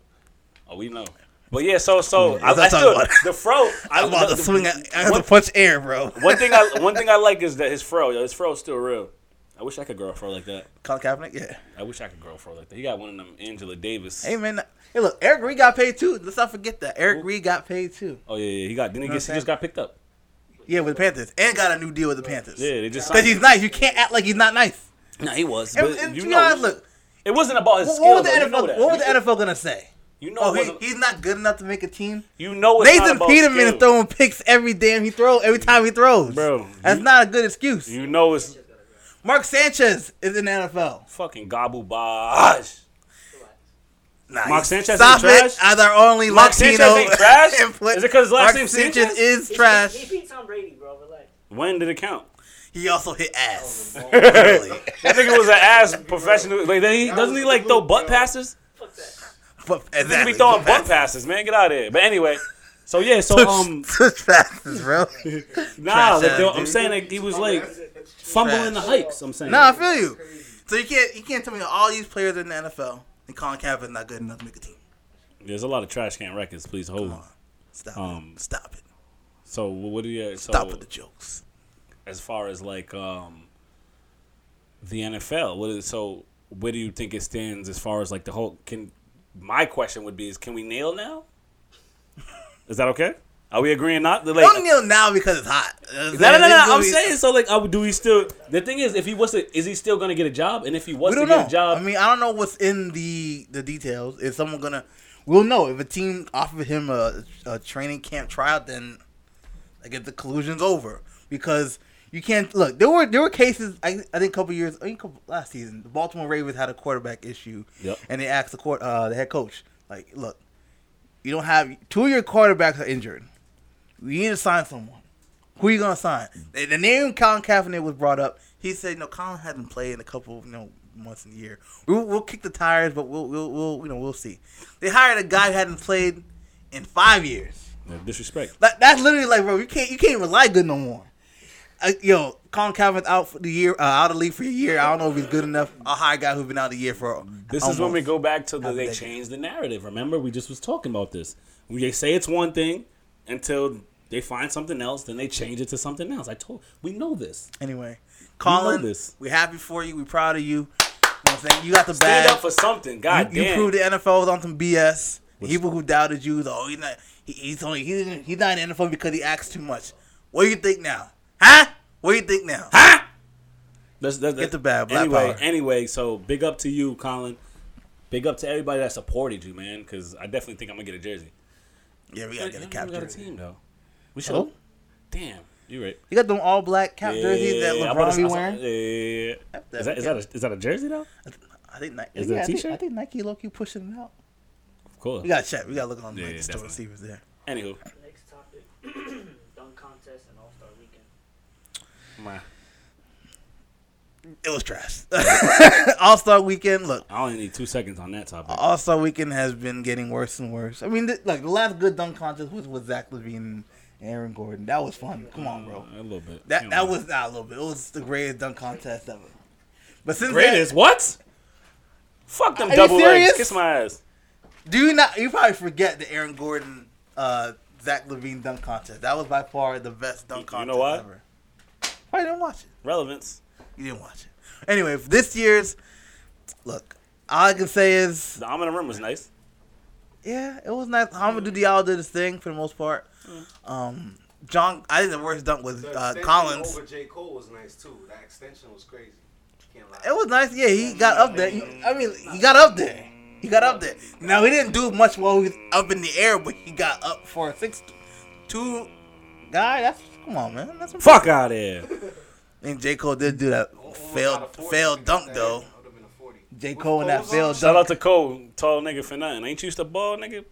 Oh, we know. But yeah, so so I, I Let's still about it. the fro. I, I'm about the- to swing. At, I have one, to punch air, bro. one thing I one thing I like is that his fro. Yo, his fro's still real. I wish I could grow a fro like that. Colin Kaepernick, yeah. I wish I could grow a fro like that. He got one of them Angela Davis. Hey man, hey look, Eric Reid got paid too. Let's not forget that Eric Reid got paid too. Oh yeah, yeah. He got. Didn't he, Know get, he just got picked up. Yeah, with the Panthers, and got a new deal with the Panthers. Yeah, they just. because he's nice. You can't act like he's not nice. Nah, he was. But and you to be know, honest, look, it wasn't about his what, skill. what was the though. You know NFL? What was the NFL gonna say? You know, Oh, he, he's not good enough to make a team. you know, it's not Nathan about Peterman skill. is throwing picks every damn he throws every time he throws. Bro, that's you- not a good excuse. You know, it's Mark Sanchez is in the NFL. fucking gobble bosh. Nah, Mark you- Sanchez Stop ain't trash? it. As our only Mark Latino Sanchez ain't trash? Is it 'cause because last Mark name's Sanchez Sanchez? is trash. He, beat Tom Brady, bro. Relax. When did it count? He also hit ass. Really. I think it was an ass professional. Like, he, doesn't he like throw butt passes? Fuck that. But He exactly. be throwing butt passes, man. Get out of here. But anyway, so yeah, so um, Touch passes, bro. nah, Trash like, ass, they- I'm saying like, he was like fumbling the hikes. I'm saying. Nah, I feel you. So you can't you can't tell me all these players in the NFL and Colin Kaepernick's not good enough to make a team. There's a lot of trash can records. Please hold. Come on, stop Um, it. Stop it. So what do you? So Stop with the jokes. as far as like um the NFL, what is so? Where do you think it stands as far as like the whole? Can my question would be is can we nail now? Is that okay? Are we agreeing not? Like, Don't kneel now because it's hot. No, no, no, no. I'm be- saying so. Like, uh, do we still? The thing is, if he was to, is he still gonna get a job? And if he was to don't get know. a job, I mean, I don't know what's in the the details. Is someone gonna? We'll know if a team offered him a, a training camp tryout. Then I get the collusion's over because you can't look. There were there were cases. I, I think a couple years. I think couple, last season, the Baltimore Ravens had a quarterback issue, Yep. and they asked the court uh, the head coach like, look, you don't have two of your quarterbacks are injured. We need to sign someone. Who are you gonna sign? The, the name Colin Kaepernick was brought up. He said, "No, Colin hasn't played in a couple, you know, months and a year. We'll, we'll kick the tires, but we'll, we'll, we'll, you know, we'll see." They hired a guy who hadn't played in five years. Yeah, disrespect. Like that's literally like, bro, you can't, you can't rely good no more. Uh, yo, Colin Kaepernick's out for the year, uh, out of the league for a year. I don't know if he's good enough. I'll hire a guy who's been out a year for. This is when we go back to the they changed the narrative. Remember, we just was talking about this. They say it's one thing until they find something else, then they change it to something else. I told we know this. Anyway, Colin, this. we're happy for you. We're proud of you. You know what I'm? You got the Stand up for something. God you, you proved the NFL was on some BS. Which- People who doubted you, though, he's not. He, he's only he didn't, he's not in the NFL because he acts too much. What do you think now? Huh? What do you think now? Huh? Let's, let's, Get the bag, Black anyway, power. anyway, so big up to you, Colin. Big up to everybody that supported you, man. Because I definitely think I'm gonna get a jersey. Yeah, we gotta get a Yeah, cap we got a team though. We oh. should. Oh? Damn, you right. You got them all black cap jerseys that Yeah, I'm about LeBron be I saw- wearing. Yeah. Is that is that a, is that a jersey though? I think Nike. Is yeah, that a I think- t-shirt? I think Nike low key pushing it out. Of course. We gotta check. We gotta look on Yeah, like, yeah, the store and definitely. see if it's there. Anywho, Next topic: dunk contest and All Star Weekend. my- It was trash. all Star Weekend. Look, I only need two seconds on that topic. All Star Weekend has been getting worse and worse. I mean, th- like the last good dunk contest was with Zach LaVine and Aaron Gordon. That was fun. Come on, bro. Uh, a little bit. That You that was not a little bit. It was the greatest dunk contest ever. But since greatest. What? Fuck them Are you double legs. Kiss my ass. do you not? You probably forget the Aaron Gordon uh, Zach LaVine dunk contest. That was by far the best dunk You contest know why? ever. You didn't watch it? Relevance. You didn't watch it. Anyway, for this year's, look, all I can say is, The arm in the rim was nice. yeah, it was nice. Hamidou Diallo did his thing for the most part. Um, John, I think the worst dunk was The uh, extension Collins. over J Cole was nice too. That extension was crazy. It was nice. Yeah, he got up there. He- I mean, he got up there. He got up there. Now he didn't do much while he was up in the air, but he got up for a six two guy. That's come on, man. That's Fuck out of here. I think J Cole did do that Almost failed failed dunk that. though. That would've been a 40. J Cole and that Cole's on? failed Shout out dunk. to Cole, tall nigga for nothing. Ain't you used to ball, nigga?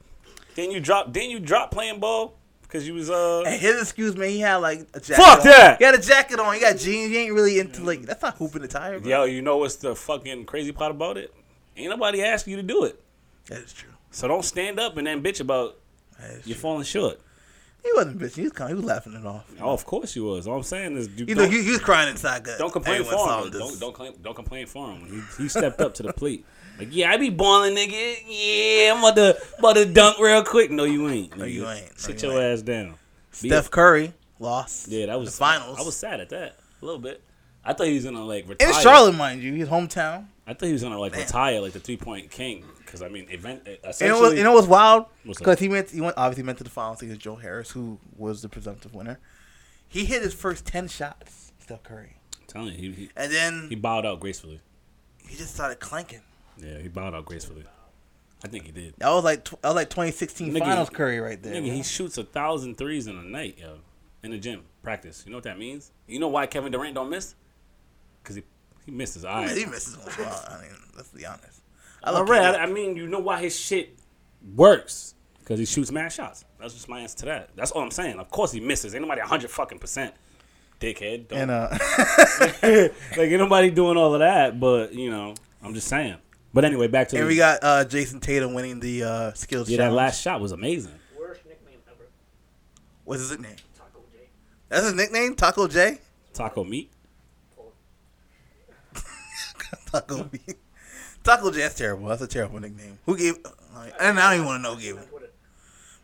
Didn't you drop? Didn't you drop playing ball? Cause you was uh. And his excuse, man, he had like a jacket. Fuck on. that! He had a jacket on. He got jeans. He ain't really into like that's not hooping the tire. Bro. Yo, you know what's the fucking crazy part about it? Ain't nobody ask you to do it. that is true. So don't stand up and then bitch about That is you true. falling short. He wasn't bitching. He was kind. He was laughing it off. Oh, of course you was. All I'm saying is you You know, he, he was crying inside. Good. don't complain Everyone for saw him. this. Don't don't claim, don't complain for him. He, he stepped up to the plate. Like yeah, I be balling, nigga. Yeah, I'm about to about to dunk real quick. No, you ain't. No, you ain't. No, Sit you your ain't. ass down. Be Steph Curry lost. Yeah, that was the finals. I was sad at that a little bit. I thought he was gonna like retire. in Charlotte, mind you, his hometown. I thought he was gonna like Man. retire like the three point king because I mean event uh, essentially. was, you know what's wild? Because he went, he went, obviously went to the finals against Joe Harris, who was the presumptive winner. He hit his first ten shots, Steph Curry, I'm telling you, he, he and then he bowed out gracefully. he just started clanking. Yeah, he bowed out gracefully. I think he did. That was like tw- that was like 2016 Nigga, finals Curry right there. Nigga, he shoots a thousand threes in a night, yo, in the gym practice. You know what that means? You know why Kevin Durant don't miss? Because he he missed his Man, eyes. he misses once in a. I mean, let's be honest. I All love right, I, I mean, you know why his shit works? Because he shoots mad shots. That's just my answer to that. That's all I'm saying. Of course he misses. Ain't nobody hundred fucking percent. Dickhead. Don't, and uh, like ain't nobody doing all of that. But you know, I'm just saying. But anyway, back to and the, we got uh, Jayson Tatum winning the uh, skills yeah. That last shot was amazing. Worst nickname ever. What's his nickname? Taco J. That's his nickname, Taco J. Taco meat. Paul. Taco B. Taco J. That's terrible. That's a terrible nickname. Who gave? And I don't even want to know who gave it.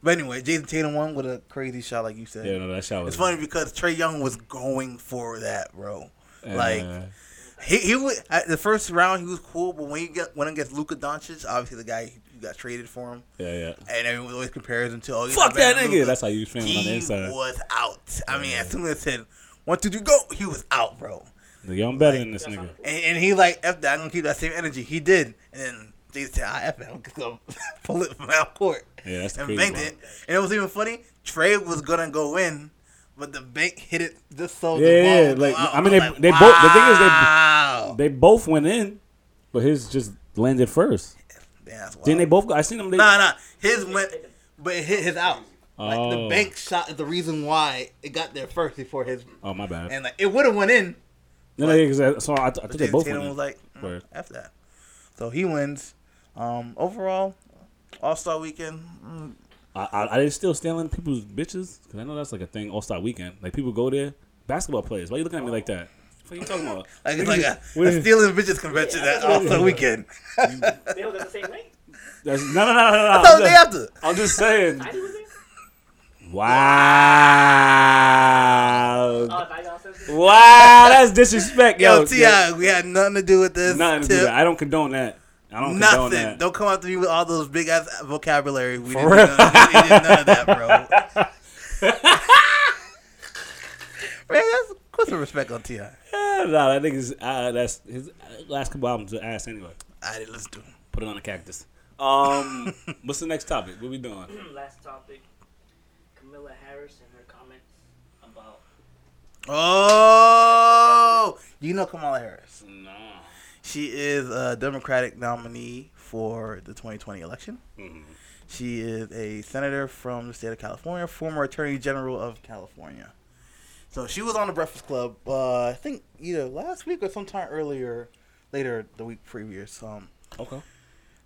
But anyway, Jayson Tatum won with a crazy shot, like you said. Yeah, no, that shot was. It's funny because Trae Young was going for that, bro. Uh, Like he he was, the first round he was cool, but when he got went against Luka Doncic, obviously the guy who got traded for him, yeah, yeah. and everyone always compares him to oh, Fuck that nigga. Luka. That's how you was feeling on the He inside. was out. I mean, as soon as it said one, two, three, go, he was out, bro. Nigga, I'm better than this nigga. And, and he like F that. I'm gonna keep that same energy. He did, and then Jayson said, "I F it. I'm gonna pull it from out court." Yeah, that's the and crazy banked it. And it was even funny. Trae was gonna go in, but the bank hit it just so. Yeah, the ball yeah, would go like, out. I mean, they- like, they both- the thing is they- They both went in, but his just landed first. Wild. Didn't they both go? I seen them. They, Nah, nah. His went, but it hit his out. Like the Oh. bank shot is the reason why it got there first before his, Oh my bad. and like it would have went in. No, no, yeah, 'cause I- so I, I think But they Jayson both Tatum was like, mm, Word. F that. So he wins. Um, overall, All Star Weekend. Mm, I, I, are they still stealing people's bitches? Because I know that's like a thing. All Star Weekend, like people go there. Basketball players. Why you looking at me like that? What are you talking about? like it's like a, a stealing bitches convention at All Star Weekend. They was at the same rate. That's, no, no, no, no, no. I I'm thought they just, have to. I'm just saying. Tiny? Wow. Oh, now y'all said this? Wow, that's disrespect, yo. Yo, T.I, we had nothing to do with this. Nothing to do with that. I don't condone that. I don't condone Nothing. that. Don't come after me with all those big ass vocabulary. We For didn't, real. do none, we did none of that, bro. Man, that's put some respect on T.I. Yeah, nah, that nigga's uh, that's his uh, last couple albums are ass anyway. I didn't listen to him. Put it on a cactus. Um, what's the next topic? What we doing? Last topic. Kamala Harris and her comments about Oh, you know Kamala Harris. No. She is a Democratic nominee for the 2020 election. Mhm. She is a senator from the state of California, former Attorney General of California. So she was on the Breakfast Club, uh, I think either last week or sometime earlier, later the week previous. Um, Okay.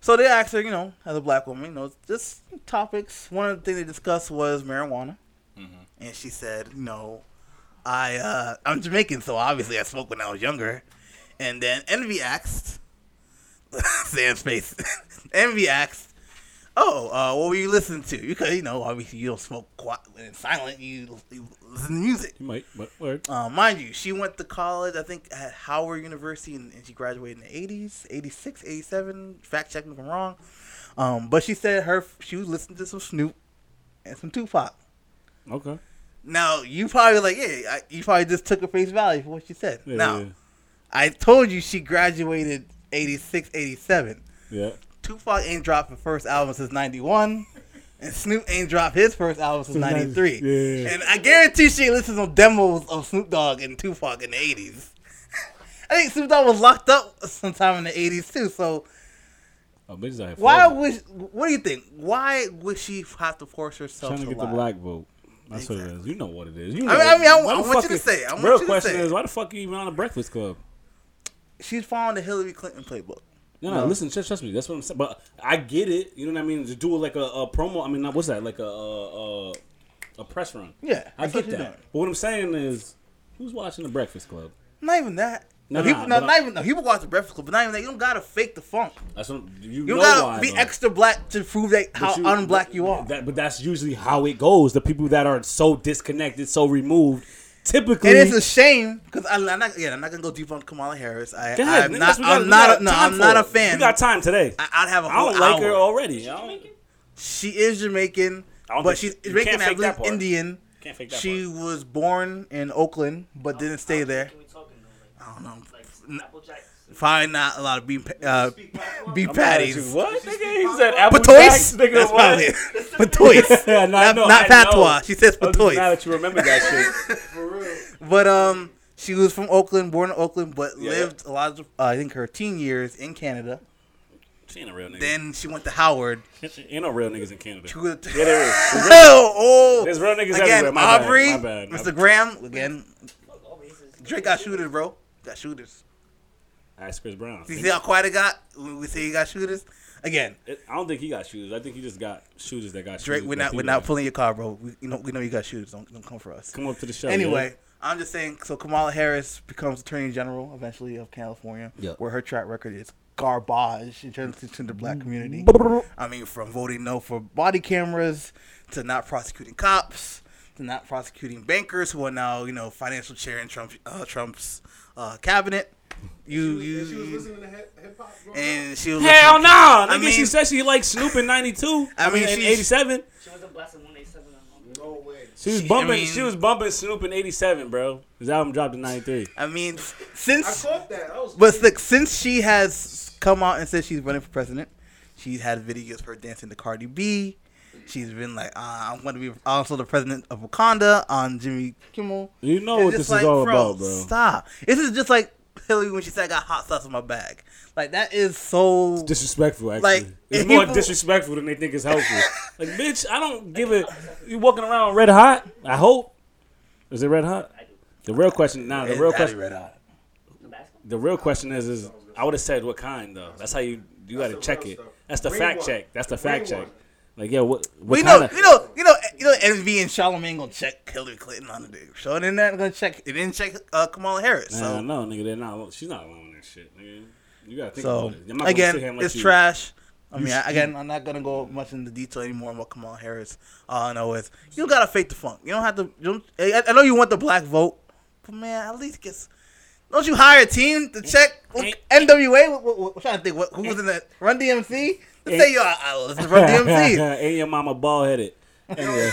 so they asked her, you know, as a black woman, you know, just topics. One of the things they discussed was marijuana, Mhm. and she said, you know, I uh, I'm Jamaican, so obviously I smoked when I was younger. And then Envy asked, Sam's face. Envy asked, Oh, uh, what were you listening to? Because you know, obviously you don't smoke quiet and silent. You, you listen to music. You might, but word. Uh, mind you, she went to college, I think, at Howard University, and, and she graduated in the 80s, 86, 87. Fact check me if I'm wrong. Um, but she said her she was listening to some Snoop and some Tupac. Okay. Now, you probably like, yeah, I, you probably just took a face value for what she said. Yeah, now, yeah. I told you she graduated 86, 87. Yeah. Tupac ain't dropped the first album since 91. And Snoop ain't dropped his first album since Since 93. 90 yeah. And I guarantee she listens to demos of Snoop Dogg and Tupac in the 80s. I think Snoop Dogg was locked up sometime in the 80s too. So Oh, bitches out here. why would, what do you think? Why would she have to force herself trying to to get the black vote? That's what it is. You know what it is. You I mean- I mean, I- I want you to say it. I want real you to question say is why the fuck are you even on the Breakfast Club? She's following the Hillary Clinton playbook. No, no, listen, trust, trust me. That's what I'm saying. But I get it. You know what I mean? To do like a, a promo. I mean, what's that? Like a a, a, a press run. Yeah, I get that. doing. But what I'm saying is, who's watching the Breakfast Club? Not even that. No, No, people, no, not I- even no. People watch the Breakfast Club, but not even that. You don't gotta fake the funk. That's what you, You know don't gotta why. be though. extra black to prove that how you- unblack you are. That, but that's usually how it goes. The people that are so disconnected, so removed, typically. And it's a shame because I'm not. Yeah, I'm not gonna go deep on Kamala Harris. I, Go ahead, I'm nigga, not. we got- I'm not. A, no, I'm not for a fan. We got time today. I, I'd have a I whole don't like hour. her already. I don't, Jamaican? She is Jamaican, but she's Jamaican. can't I fake part. Indian. Can't fake that She was born in Oakland, but didn't stay there. Can we talking though? I don't know. Like, N- like Apple Jacks. Probably not a lot of beef, uh, beef I'm mad at you. patties. What? Nigga, he said apple Patois? jacks, nigga. That's what? probably it. Patois. Yeah, no, not know, not I know. patois. She says I'm just patois. mad that you remember that shit. For real. But um, she was from Oakland, born in Oakland, but Yeah. lived a lot of, uh, I think, her teen years in Canada. She ain't a real nigga. Then she went to Howard. ain't no real niggas in Canada. She went to- Yeah, there is. Real, oh, There's real niggas again, everywhere. My bad, my bad, my Mr. Graham, again. Fuck all races. Drake got shooters, bro. Got shooters. Ask Chris Brown. You see how quiet it got when we say he got shooters? Again, It- I don't think he got shooters. I think he just got shooters that got Drake, shooters. we're not we're not pulling your car, bro. We you know we know you got shooters. Don't don't come for us. Come up to the show. Anyway, I'm just saying. So Kamala Harris becomes Attorney General eventually of California, Yeah. where her track record is garbage in terms of the black community. I mean, from voting no for body cameras to not prosecuting cops to not prosecuting bankers who are now you know financial chair in Trump uh, Trump's uh, cabinet. You She was, and she was you listening to hip hip hop. and she was Hell listening- no! I Nigga, she said she liked Snoop in '92. I I mean, mean, in she's- '87. She wasn't blasting 187 on up. No way. She was She- I bumping. mean- she was bumping Snoop in '87, bro. His album dropped in '93. I mean, since I since caught that. I was. But look, since she has come out and said she's running for president, she's had videos of her dancing to Cardi B. She's been like, uh, I'm going to be also the president of Wakanda on Jimmy Kimmel. You know It's what this like, is all bro, about, bro. Stop. This is just like Hillary when she said I got hot sauce in my bag. Like that is so. Disrespectful, actually. Like, it's more people- disrespectful than they think it's helpful. like, bitch, I don't give it. You walking around red hot? I hope. Is it red hot? The real question, nah. The real question, Red Hot. The real question is, is I would have said what kind though. That's how you you got to check it. That's the fact check. That's the fact check. Like, yeah, what what kind know, you know, you know, you know. Envy and Charlamagne gonna check Hillary Clinton on the day show, and then they're gonna check. It didn't check uh, Kamala Harris. Nah, So, no, nigga, they're not. She's not alone in that shit, nigga. You gotta think so about it. I'm not gonna sit again, here and let it's you- trash. I mean, I, again, I'm not gonna go much into detail anymore about Kamala Harris. All I know is you gotta fake the funk. You don't have to. You don't, I, I know you want the black vote, but man, at least get. Don't you hire a team to check Ain't- NWA? What, I'm trying to think. What, who was in that? Run DMC. Let's say you. I, I listen to Run DMC. Ain't your mama bald headed? Anyway.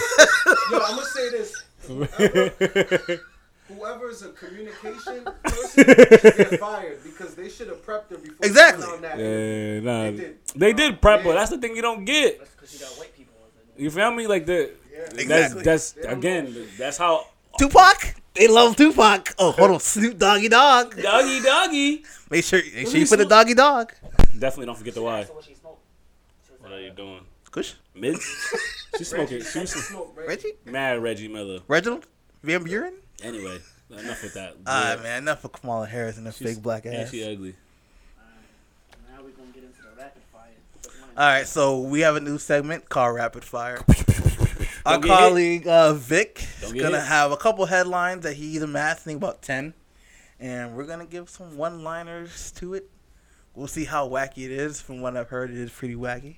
Yo, I'm gonna say this. Whoever, whoever's a communication person should get fired because they should have prepped her before. they Exactly. went on that. Yeah, nah. They did. They did prep her. Yeah. That's the thing you don't get. That's because you got white people. You feel me? Like the Exactly. that's that's They again that's how Tupac. They love Tupac. Oh, hold on, Snoop Doggy Dogg. doggy doggy. Make sure, make sure he you put the smoke? doggy dog. Definitely don't forget the She why. Asked her what she smoked. She was What like, are you doing? Kush, Mid? She's smoking. Reggie, She's smoke, Reggie. Reggie, mad Reggie Miller. Reginald, Van Buren. Anyway, enough with that. Ah Yeah. man, enough of Kamala Harris and her She's- fake black And ass. she ugly. now we're going to get into the rapid fire. All right, so we have a new segment called Rapid Fire. Our Don't get hit. colleague uh, Vic is Don't get gonna hit. have a couple headlines that he either math, I think about ten, and we're gonna give some one-liners to it. We'll see how wacky it is. From what I've heard, it is pretty wacky.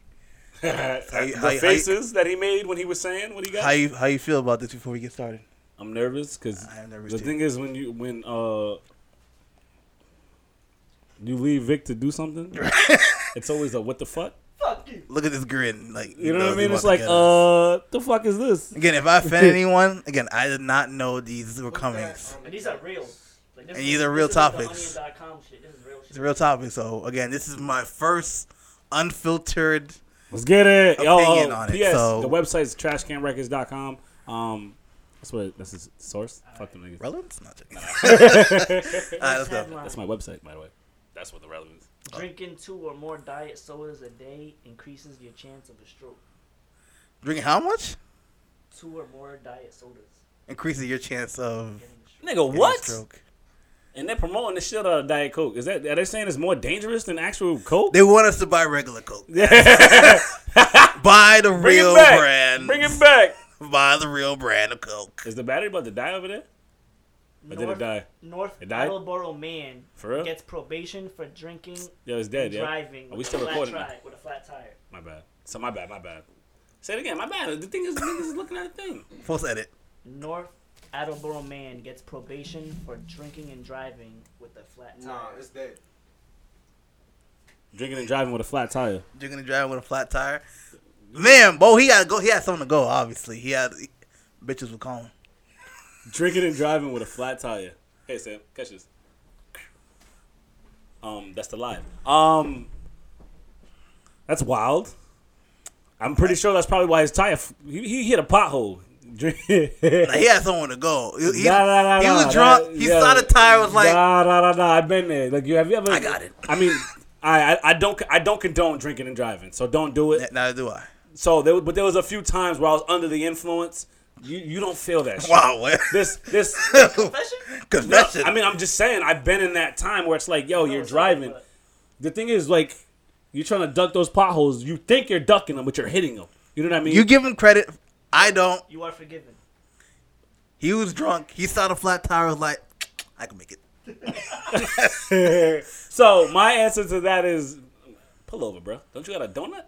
you- the how you- how you- faces that he made when he was saying what he got. How you how you feel about this before we get started? I'm nervous because I am nervous the too. thing is when you when uh you leave Vic to do something, it's always a what the fuck. Fuck you. Look at this grin. Like You know what I mean? It's like to get us. uh, the fuck is this? Again, if I offend anyone, again, I did not know these were coming. And these are real. Like, this And is- these are real this is like topics. Shit. This is real shit. It's a real topic. So again, this is my first unfiltered. Let's get it. Yo, Opinion oh, on it, P.S. so- The website's trashcanrecords.com. Um, that's what that's his source. Fuck them niggas. Relevance? Not checking. All right, let's go. That's my website, by the way. That's what the relevance. Drinking two or more diet sodas a day increases your chance of a stroke. Drinking how much? Two or more diet sodas. Increases your chance of Getting a stroke. Nigga, what? stroke. And they're promoting the shit out of Diet Coke. Is that are they saying it's more dangerous than actual Coke? They want us to buy regular Coke. Yeah. Buy the Bring real it back. brand. Bring it back. Buy the real brand of Coke. Is the battery about to die over there? Or did it North, die? North It died? Attleboro man For real? gets probation for drinking Yeah, it's dead. and Yeah. driving Are we still a recording? tri- with a flat tire. My bad. So my bad. My bad. Say it again. My bad. The thing is, niggas is looking at the thing. Post edit. North Attleboro man gets probation for drinking and driving with a flat tire. Nah, it's dead. Drinking and driving with a flat tire. Drinking and driving with a flat tire. Man, Bo, he had to go. He had something to go. Obviously, he had bitches would call him. Drinking and driving with a flat tire. Hey Sam, catch this. Um, that's the lie. Um, that's wild. I'm pretty sure that's probably why his tire. F- he, he hit a pothole. Like, he had someone to go. He, he, Nah, nah, nah, he was drunk. that- he yeah. saw the tire. Was like, nah, nah, nah, nah. I've been there. Like, you have you ever? I got it. I mean, I, I, I don't, I don't condone drinking and driving. So don't do it. neither do I. So there, but there was a few times where I was under the influence. You, you don't feel that. Shit. Wow. what? This, this. Confession? No, Confession. I mean, I'm just saying. I've been in that time where it's like, yo, No, you're driving. but The thing is, like, you're trying to duck those potholes. You think you're ducking them, but you're hitting them. You know what I mean? you give him credit. I don't. You are forgiven. He was drunk. He saw the flat tire. Was like, I can make it. so my answer to that is, pull over, bro. Don't you got a donut?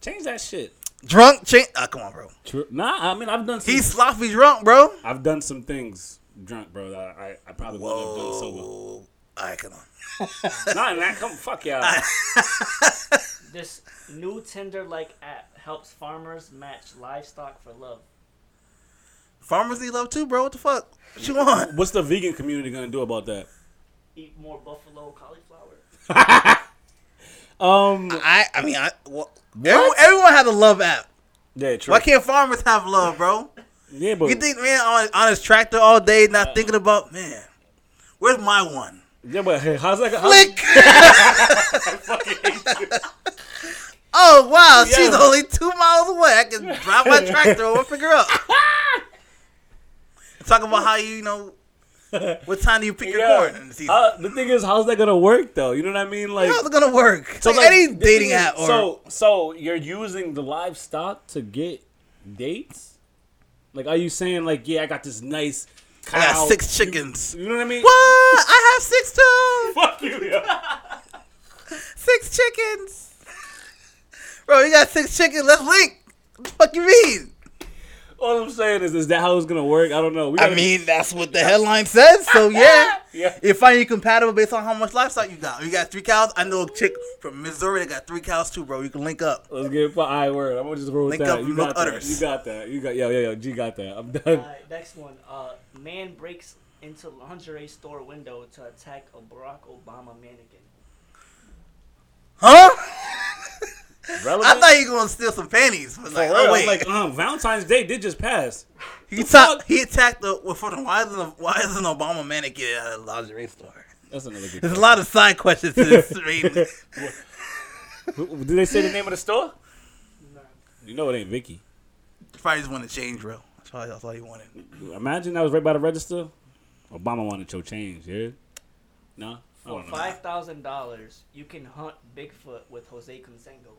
Change that shit. Drunk. Change. Ah, come on, bro. True. Nah, I mean, I've done. Some, He's sloppy drunk, bro. I've done some things drunk, bro. That I, I probably wouldn't have done sober. Whoa. All right, come on. Nah, man, come fuck y'all. This new Tinder-like app helps farmers match livestock for love. Farmers need love too, bro. What the fuck? What you want? What's the vegan community gonna do about that? Eat more buffalo cauliflower. Um, I. I mean, I. Well, everyone, everyone has a love app. yeah, true. Why can't farmers have love, bro? Yeah, but You think man on, on his tractor all day, not thinking about man? Where's my one? Yeah, but hey, how's that? How's, Flick. fucking hate you. Oh wow, Yeah. she's only two miles away. I can drive my tractor over, pick her up. Talk about how you, you know, what time do you pick your corn the? Uh, the thing is, how's that gonna work though? You know what I mean? Like, How's it gonna work? so like, like, any dating is- app or so so you're using the livestock to get dates? Like, are you saying like, yeah, I got this nice cow. I got six chickens. You know what I mean? What? I have six too. Fuck you, yeah. Six chickens. Bro, you got six chickens. Let's link. What the fuck you mean? All I'm saying is, is that how it's gonna work? I don't know. We I gotta- mean, that's what the headline says. So yeah, Yeah. you find you compatible based on how much livestock you got. You got three cows. I know a chick from Missouri that got three cows too, bro. You can link up. Let's get for I word. I'm gonna just roll with Link that. up You got look that. udders. You got that. You got yo yo yo. G got that. I'm done. Alright, next one. Uh, man breaks into lingerie store window to attack a Barack Obama mannequin. Huh? Relevant? I thought you were gonna steal some panties. But like, For oh real, wait, like um, Valentine's Day did just pass. he, the ta- he attacked the. Well, for the why isn't a, why isn't Obama mannequin at a lingerie store? That's another good. There's a lot of side questions to this. Raven. Did they say the name of the store? Nah. You know it ain't Vicky. Probably just wanted to change, bro. That's all, that's all he wanted. Imagine that was right by the register. Obama wanted your change, yeah? No? For five thousand dollars, you can hunt Bigfoot with Jose Canseco.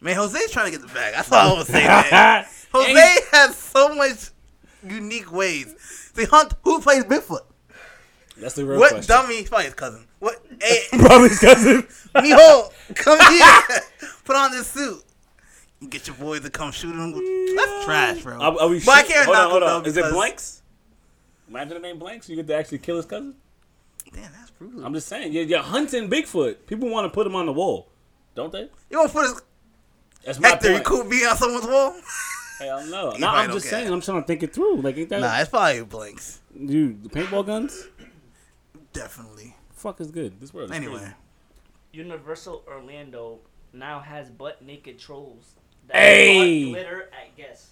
Man, Jose's trying to get the bag. That's all I was saying, man. Jose has so much unique ways. See, Hunt, who plays Bigfoot? That's the real What question. dummy? He's probably his cousin. What? Hey, Probably his cousin. mijo, come here. Put on this suit. You get your boys to come shoot him. That's trash, bro. Are, are we but I can't hold knock on, hold him on. Is it blanks? Imagine the name blanks. You get to actually kill his cousin. Damn, that's brutal. I'm just saying. You're, you're hunting Bigfoot. People want to put him on the wall, don't they? you want to put his That's my Hector? You point. cool being on someone's wall? Hell no. He No, I'm just care. saying. I'm trying to think it through. Like, ain't that Nah, it's probably blanks. dude? The paintball guns. Definitely. Fuck is good. This world. Is Anyway, crazy. Universal Orlando now has butt naked trolls that Hey! fart glitter at guests.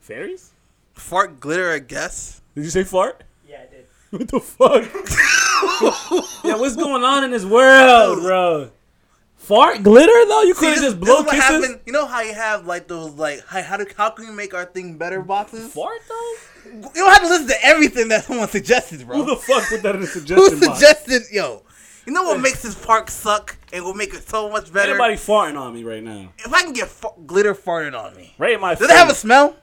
fairies. fart glitter. I guess. Did you say fart? Yeah, I did. What the fuck? yeah, what's going on in this world, bro? Fart glitter though? You couldn't just blow is what kisses. happened. You know how you have like those like how, how, do, how can we make our thing better boxes? Fart though? You don't have to listen to everything that someone suggested, bro. Who the fuck put that in the Who suggestion box? suggested? Yo, you know what makes this park suck and will make it so much better? Everybody farting on me right now. if I can get fa- glitter farted on me, Right in my does it have a smell?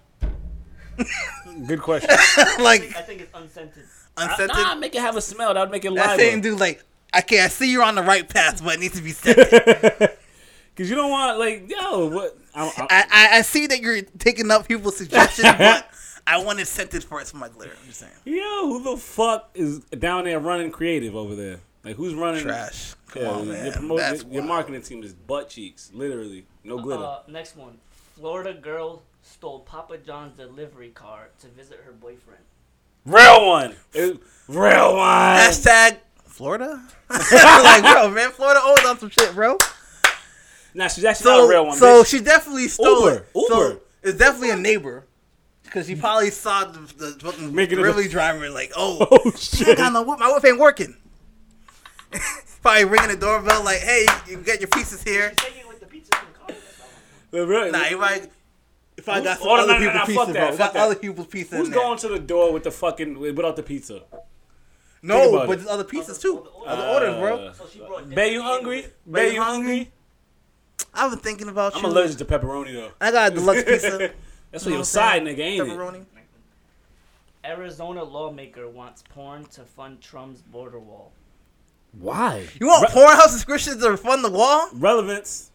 Good question. like I think it's unscented. unscented? Uh, nah, make it have a smell. That would make it that live. same dude, like, okay, I see you're on the right path, but it needs to be scented. Cause you don't want like yo what? I, I, I, I, I see that you're taking up people's suggestions, but I wanted scented parts for my glitter. I'm just saying. yo, who the fuck is down there running creative over there? Like who's running? Trash. Come Yeah, on, your, man. promo- That's your, your marketing team is butt cheeks, literally, no glitter. Uh, next one. Florida girl stole Papa John's delivery car to visit her boyfriend. real one, It- real one. Hashtag Florida. like, bro, man, Florida owns on some shit, bro. Nah, she's actually So, not a real one. so bitch. she definitely stole Uber, it. So Uber. it's definitely a neighbor. Because she probably saw the, the fucking Making it a- delivery driver like, oh, Oh I shit! got no whip. My whip ain't working. probably ringing the doorbell like, hey, you get your pieces here. She's taking with the pizza from the car. That's all. The real- Nah, you might. If I got some Oh, other no, no, people's no, pieces, fuck bro. that, Got that. other people's pieces. Who's in there. going to the door with the fucking without the pizza? Think No, but it. there's other pieces too. other Other orders, bro. Uh, So she brought Bay, you hungry? Bay, Bay, you hungry? I've been thinking about I'm you. allergic to pepperoni though. I got a deluxe pizza. That's You what know your side I'm nigga, ain't it? Pepperoni. Arizona lawmaker wants porn to fund Trump's border wall. Why? You want Re- Pornhub subscriptions to fund the wall? relevance?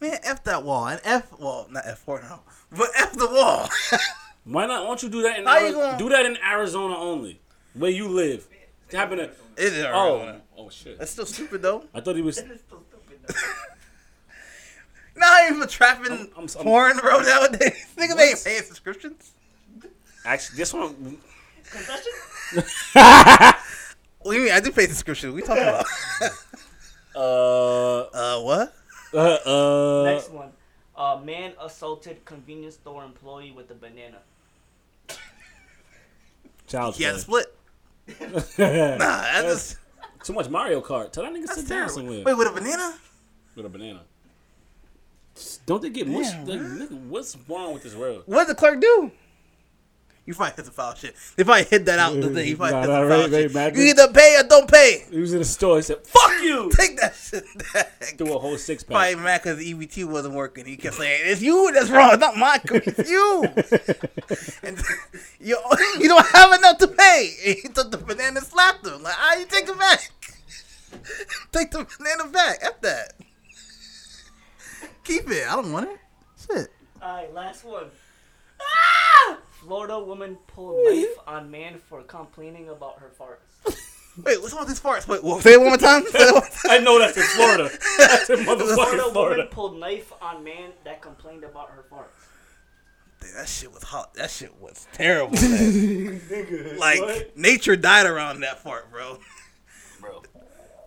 Man, F that wall. And F, well, not F Pornhub, but F the wall. Why not? Why don't you do that in How you gonna- do that in Arizona only, where you live? It happened to It is oh Arizona. oh shit. That's still stupid, though. I thought he was. Still stupid though. Not even trapping I'm- I'm- I'm- porn, bro, nowadays. Niggas ain't paying subscriptions. Actually, this one. Confession? What do you mean? I do pay subscription. We talking about? Uh, uh, what? uh, uh. Next one. Uh, man assaulted convenience store employee with a banana. Child He had a split. Nah, that's, just, Too much Mario Kart. Tell that nigga sit down somewhere Wait, with a banana? with a banana. Don't they get mush? Damn, like, nigga, what's wrong with this world? What did the clerk do? You probably hit the foul shit. They probably hit that out. The thing. You probably Nah, hit nah, the right, foul right, shit. Mac. You either pay or don't pay. He was in the store. He said, "Fuck you." Take that shit back. Threw a whole six pack. Probably mad because the EBT wasn't working. He kept saying, "It's you that's wrong. It's not my code. It's you." and you you don't have enough to pay. And he took the banana and slapped him. Like, ah, you take it back. take the banana back. F that. Keep it. I don't want it. Shit. Alright, last one. Ah! Florida woman pulled knife on man for complaining about her farts. Wait, what's all these farts? Wait, what, say it one more time. Say it one more time. I know that's in Florida. That's in Florida motherfucking woman pulled knife on man that complained about her farts. Dude, that shit was hot. That shit was terrible. Man. like what? nature died around that fart, bro. Bro,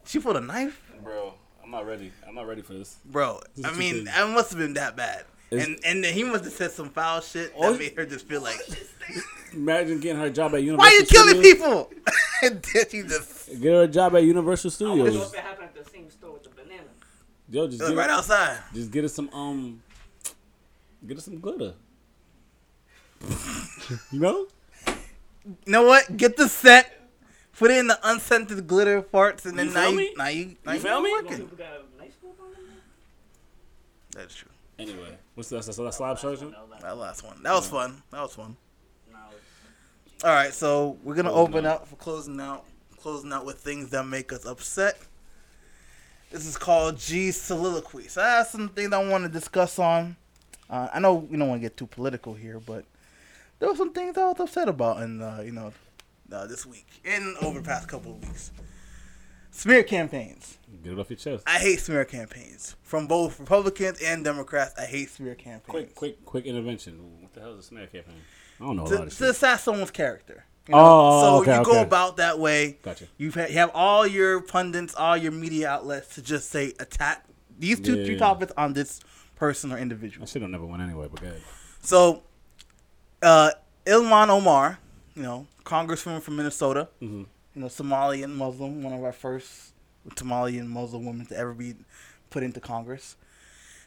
She pulled a knife. bro, I'm not ready. I'm not ready for this. Bro, This I is mean, crazy. that must have been that bad. It's- and and then he must have said some foul shit Oh, that made her just feel like, Imagine getting her job at Universal. why you killing Studios. people? and then she just Get her a job at Universal I wonder Studios. if it happened at the same store with the banana. Yo, just it was get, right outside. just get her some um, get her some glitter. you know? You know what? Get the scent. Put it in the unscented glitter farts, and then You now you, now you, now You feel me? Most Working. people got a nice scoop on them. That's true. Anyway, what's that? That's that slab sergeant. No, that- That last one. That was fun. That was fun. All right, so we're gonna Closing open out. up for closing out, closing out with things that make us upset. This is called G's soliloquy. So I have some things I want to discuss on. Uh, I know we don't want to get too political here, but there were some things I was upset about in uh, you know uh, this week and over the past couple of weeks. Smear campaigns. Get it off your chest. I hate smear campaigns from both Republicans and Democrats. I hate smear campaigns. Quick, quick, quick intervention. What the hell is a smear campaign? I don't know a lot to, of to assess someone's character. Oh, so okay, you go okay. about that way. Gotcha. You ha- you have all your pundits, all your media outlets to just say attack these two, Yeah. three topics on this person or individual. I should have never went anyway, but good. So, uh, Ilhan Omar, you know, congresswoman from Minnesota, Mm-hmm. You know, Somalian Muslim, one of our first Somalian Muslim women to ever be put into Congress,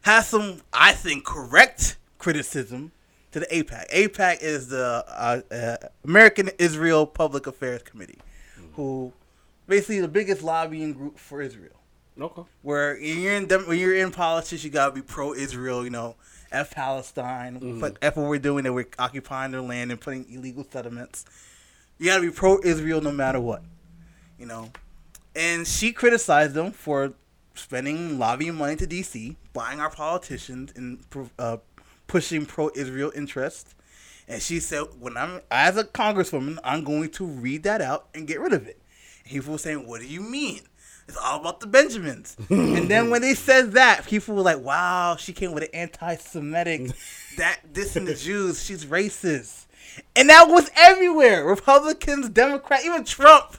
has some, I think, correct criticism to the AIPAC. AIPAC is the uh, uh, American Israel Public Affairs Committee, who basically the biggest lobbying group for Israel. Okay. Where you're in when you're in politics, you gotta be pro-Israel. You know, f Palestine, fuck f what we're doing. That we're occupying their land and putting illegal settlements. You gotta be pro-Israel no matter what. You know, and she criticized them for spending lobbying money to DC, buying our politicians, and uh, pushing pro-Israel interests. And she said, "When I'm as a congresswoman, I'm going to read that out and get rid of it." And people were saying, "What do you mean? It's all about the Benjamins." and then when they said that, people were like, "Wow, she came with an anti-Semitic, that this and the Jews, she's racist." And that was everywhere. Republicans, Democrats, even Trump.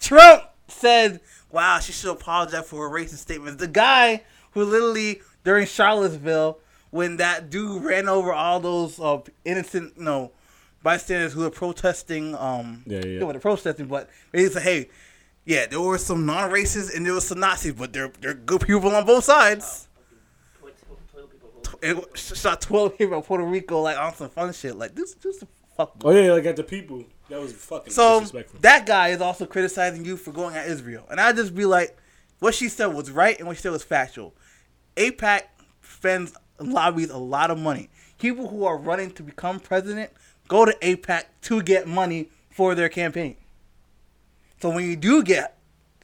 Trump said, "Wow, she should apologize for her racist statements." The guy who literally during Charlottesville, when that dude ran over all those uh, innocent, you know, bystanders who were protesting, um, Yeah, yeah. they were protesting, but they said, "Hey, yeah, there were some non-racists and there were some Nazis, but they're they're good people on both sides." People vote. Shot twelve people in Puerto Rico like on some fun shit. Like this, this fuck. Oh yeah, like at the people. That was fucking So disrespectful. that guy is also criticizing you for going at Israel, and I just be like, what she said was right and what she said was factual. AIPAC spends lobbies a lot of money. People who are running to become president go to AIPAC to get money for their campaign. So when you do get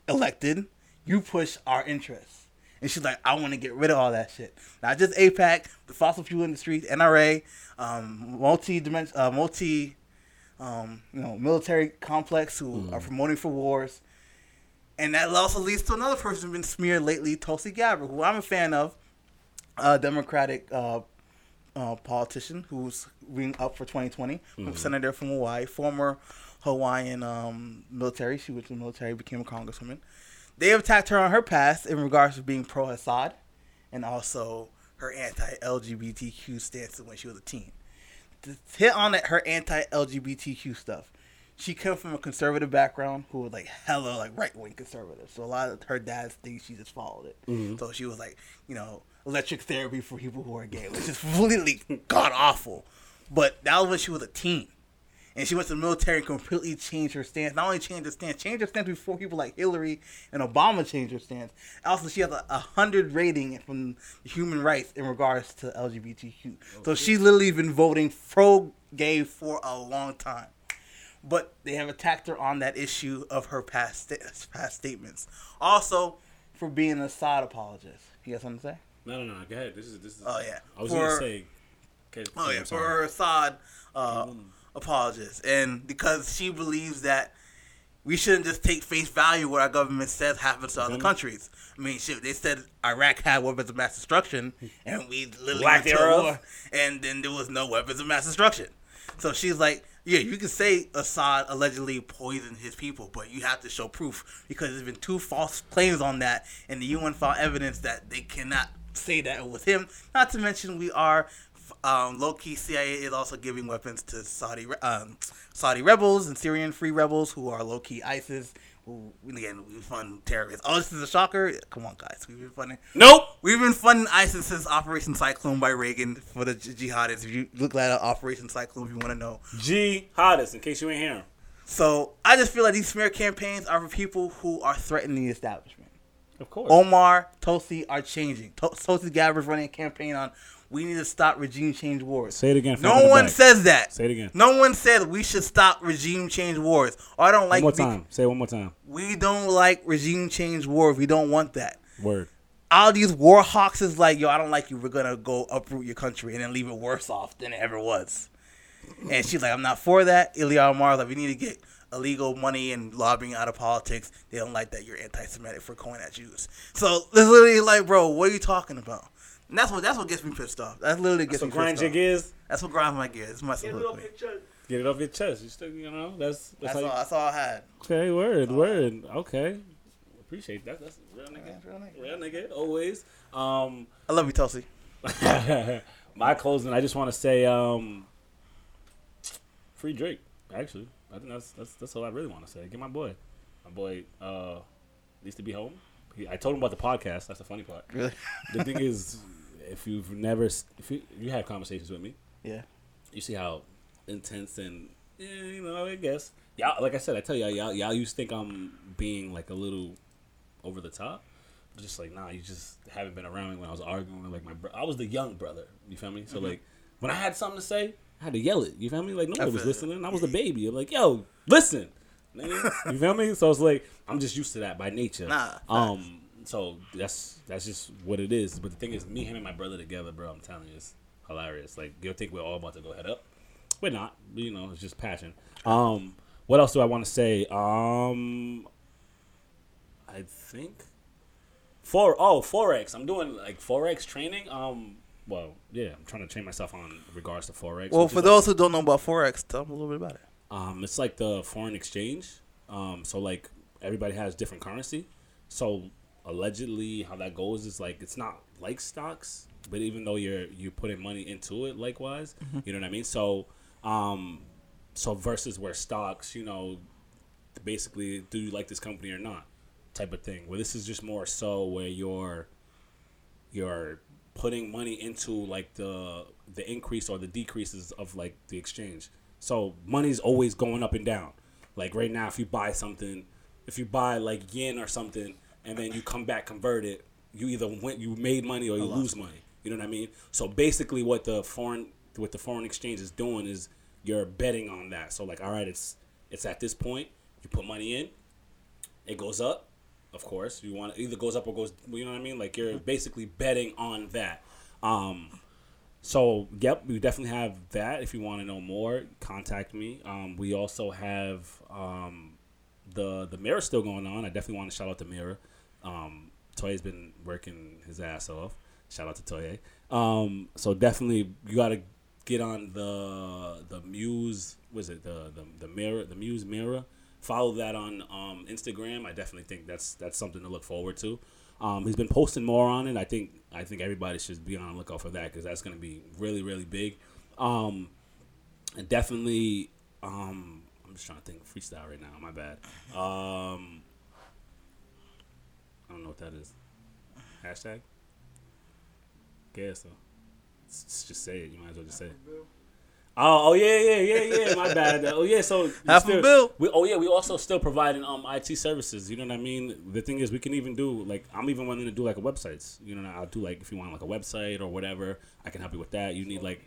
elected, you push our interests. And she's like, I want to get rid of all that shit. Not just AIPAC, the fossil fuel industry, NRA, um, multi uh, multi, um, you know, military complex who are promoting for wars. And that also leads to another person who's been smeared lately, Tulsi Gabbard, who I'm a fan of, a Democratic uh, uh, politician who's being up for 2020, senator from Hawaii, former Hawaiian um, military. She was in the military, became a congresswoman. They have attacked her on her past in regards to being pro Assad and also her anti LGBTQ stance when she was a teen. To hit on that, her anti LGBTQ stuff. She came from a conservative background who was like hella like right wing conservative. So a lot of her dad's things she just followed it. Mm-hmm. So she was like, you know, electric therapy for people who are gay, which is completely god awful. But that was when she was a teen. And she went to the military and completely changed her stance. Not only changed her stance, changed her stance before people like Hillary and Obama changed her stance. Also, she has a, a hundred rating from human rights in regards to LGBTQ. So she's literally been voting pro gay for a long time. But they have attacked her on that issue of her past sta- past statements. Also, for being an Assad apologist. You got something to say? No, no, no. Go ahead. This is this is. Oh, yeah. I was For- gonna say. Okay, Oh yeah, for her Assad uh, apologist, and because she believes that we shouldn't just take face value what our government says happens to other Mhm. countries. I mean, shit, they said Iraq had weapons of mass destruction, and we literally went to war, and then there was no weapons of mass destruction. So she's like, yeah, you can say Assad allegedly poisoned his people, but you have to show proof because there's been two false claims on that, and the UN found evidence that they cannot say that it was him. Not to mention, we are um, low key. CIA is also giving weapons to Saudi um, Saudi rebels and Syrian free rebels who are low key ISIS. Who again we fund terrorists. Oh, this is a shocker. Come on, guys, we've been funding. Nope. We've been funding ISIS since Operation Cyclone by Reagan for the jihadists. If you look at Operation Cyclone, if you want to know. Jihadists, in case you ain't hearing. So I just feel like these smear campaigns are for people who are threatening the establishment. Of course. Omar, Tosi are changing. To- Tulsi Gabbard's running a campaign on we need to stop regime change wars. Say it again. No one says that. Say it again. No one said we should stop regime change wars. Or I don't One like. more be- time. Say it one more time. we don't like regime change wars. We don't want that. Word. All these war hawks is like, yo, I don't like you. We're gonna go uproot your country and then leave it worse off than it ever was. And she's like, I'm not for that. Ilhan Omar's like, we need to get illegal money and lobbying out of politics. They don't like that you're anti-Semitic for going at Jews. So literally like, bro, what are you talking about? And that's what that's what gets me pissed off. That literally gets So me grind pissed your off. gears. That's what grinds my gears. It's my Get it off your chest. Get it off your chest. You still, you know, that's that's, That's how you, all. That's all I had. Okay, word, word. Okay. Appreciate that. That's real nigga. Yeah, real nigga. Real nigga, always. Um I love you, Tulsi. my closing, I just want to say um free Drake, actually. I think that's that's that's all I really want to say. Get my boy. My boy uh needs to be home. He, I told him about the podcast. That's the funny part. Really? The thing is if you've never if you, you have conversations with me, Yeah. you see how intense and yeah, you know, I guess y'all. Like I said, I tell y'all, y'all, y'all used to think I'm being like a little over the top. Just like nah, you just haven't been around me when I was arguing with like my. Bro- I was the young brother. You feel me? So like when I had something to say, I had to yell it. You feel me? Like nobody was listening. I was the baby. I'm like, yo, listen. You feel me? So it's like I'm just used to that by nature. Nah, Um. So that's that's just what it is. But the thing is, me, him, and my brother together, bro. I'm telling you, it's hilarious. Like you'll think we're all about to go head up. We're not. You know, it's just passion. Um. What else do I want to say? Um. I think. For oh forex, I'm doing like forex training. Um. Well, yeah, I'm trying to train myself on regards to forex. Well, for is, like, those who don't know about forex, tell them a little bit about it. um, it's like the foreign exchange. Um, so like everybody has different currency. So allegedly, how that goes is like it's not like stocks, but even though you're you're putting money into it, likewise, you know what I mean. So, um, so versus where stocks, you know, basically, do you like this company or not, type of thing. Where this is just more so where you're you're putting money into like the the increase or the decreases of like the exchange. So money's always going up and down. Like right now, if you buy something, if you buy like yen or something, and then you come back convert it, you either went you made money or you lose money. You know what I mean? So basically, what the foreign what the foreign exchange is doing is you're betting on that. So like, all right, it's it's at this point. You put money in, it goes up. Of course, you want it either goes up or goes. You know what I mean? Like you're basically betting on that. Um, so yep, we definitely have that. If you want to know more, contact me. Um, we also have um, the the mirror still going on. I definitely want to shout out the mirror. Um, Toye's been working his ass off. Shout out to Toye. Um, so definitely you got to get on the the Muse. Was it the the the mirror the Muse mirror? Follow that on um, Instagram. I definitely think that's that's something to look forward to. Um, he's been posting more on it. I think I think everybody should be on the lookout for that because that's going to be really really big. Um, and definitely, um, I'm just trying to think freestyle right now. My bad. Um, I don't know what that is. Hashtag. Guess so. S- s- Just say it. You might as well just say it. Oh, oh yeah, yeah, yeah, yeah. My bad. Oh yeah. So we Half a bill. We, oh yeah, we also still providing um IT services. You know what I mean? The thing is, we can even do like I'm even willing to do like a websites. You know, I'll do like if you want like a website or whatever, I can help you with that. You need like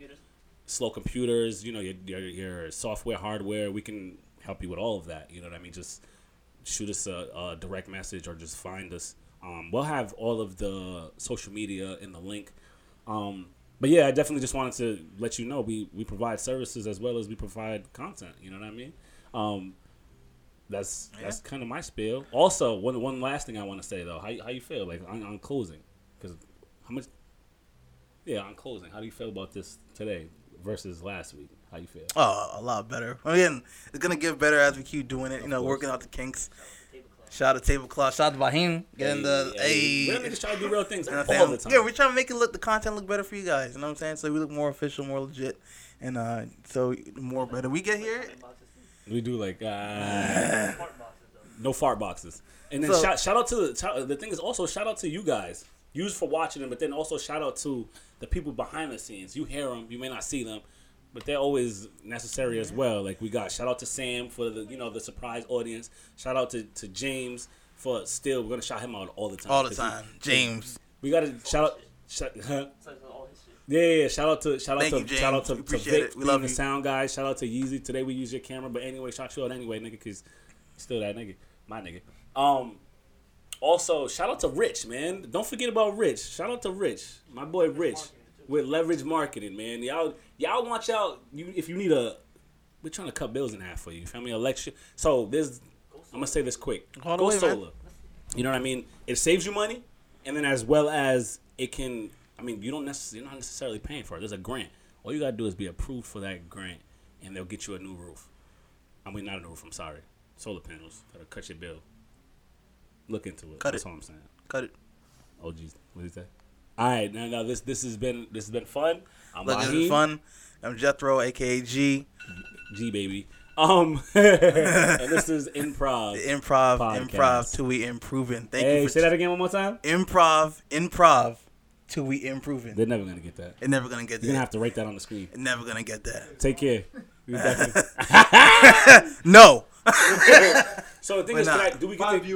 slow computers, you know, your, your, your software, hardware, we can help you with all of that. You know what I mean? Just shoot us a, a direct message or just find us. Um, we'll have all of the social media in the link. Um, but yeah, I definitely just wanted to let you know we, we provide services as well as we provide content. You know what I mean? Um, that's that's kind of my spiel. Also, one one last thing I want to say though, how how you feel like on, on closing? Because how much? Yeah, on closing, how do you feel about this today versus last week? How you feel? Oh, a lot better. Again, it's gonna get better as we keep doing it. You know, course. working out the kinks. Shout out to tablecloth. Shout out to Bahim. Getting the hey, hey. real niggas try to do real things all the time. Yeah, we're trying to make it look the content look better for you guys. You know what I'm saying? So we look more official, more legit, and uh, so more better we get here. we do like uh, no fart boxes. And then So- shout, shout out to the shout, the thing is also shout out to you guys. Use for watching them, but then also shout out to the people behind the scenes. You hear them, you may not see them, but they're always necessary as well. Like we got shout out to Sam for the you know the surprise audience. Shout out to, to James for still we're gonna shout him out all the time. All the 'cause he- time, James. we gotta shout out. Shout, huh? Yeah, yeah. Shout out to shout out to you, shout out to, We to Vic. We love the sound guy. Shout out to Yeezy. Today we use your camera, but anyway, shout you out anyway, nigga, because still that nigga, my nigga. Um, also shout out to Rich, man. Don't forget about Rich. Shout out to Rich, my boy Rich, with Leverage Marketing, man. Y'all y'all want y'all you if you need a. We're trying to cut bills in half for you. Family election. So there's. I'm gonna say this quick. The Go man. solar. You know what I mean? It saves you money, and then as well as it can. I mean, you don't necessarily you're not necessarily paying for it. There's a grant. All you gotta do is be approved for that grant, and they'll get you a new roof. I mean, not a new roof. I'm sorry. Solar panels. That'll cut your bill. Look into it. Cut That's it. all I'm saying. Cut it. Oh, geez. What did he say? All right, now, now this this has been this has been fun. I'm Look, Raheem. fun. I'm Jethro, aka G. G baby. Um, and this is improv. Improv, Podcast. improv till we improving. Thank hey, you for say that again one more time. improv, improv till we improving. They're never gonna get that. They're never gonna get that. You're gonna have to write that on the screen. They're Never gonna get that. Take care. No. so the thing We're is. I, do we get Five to, views.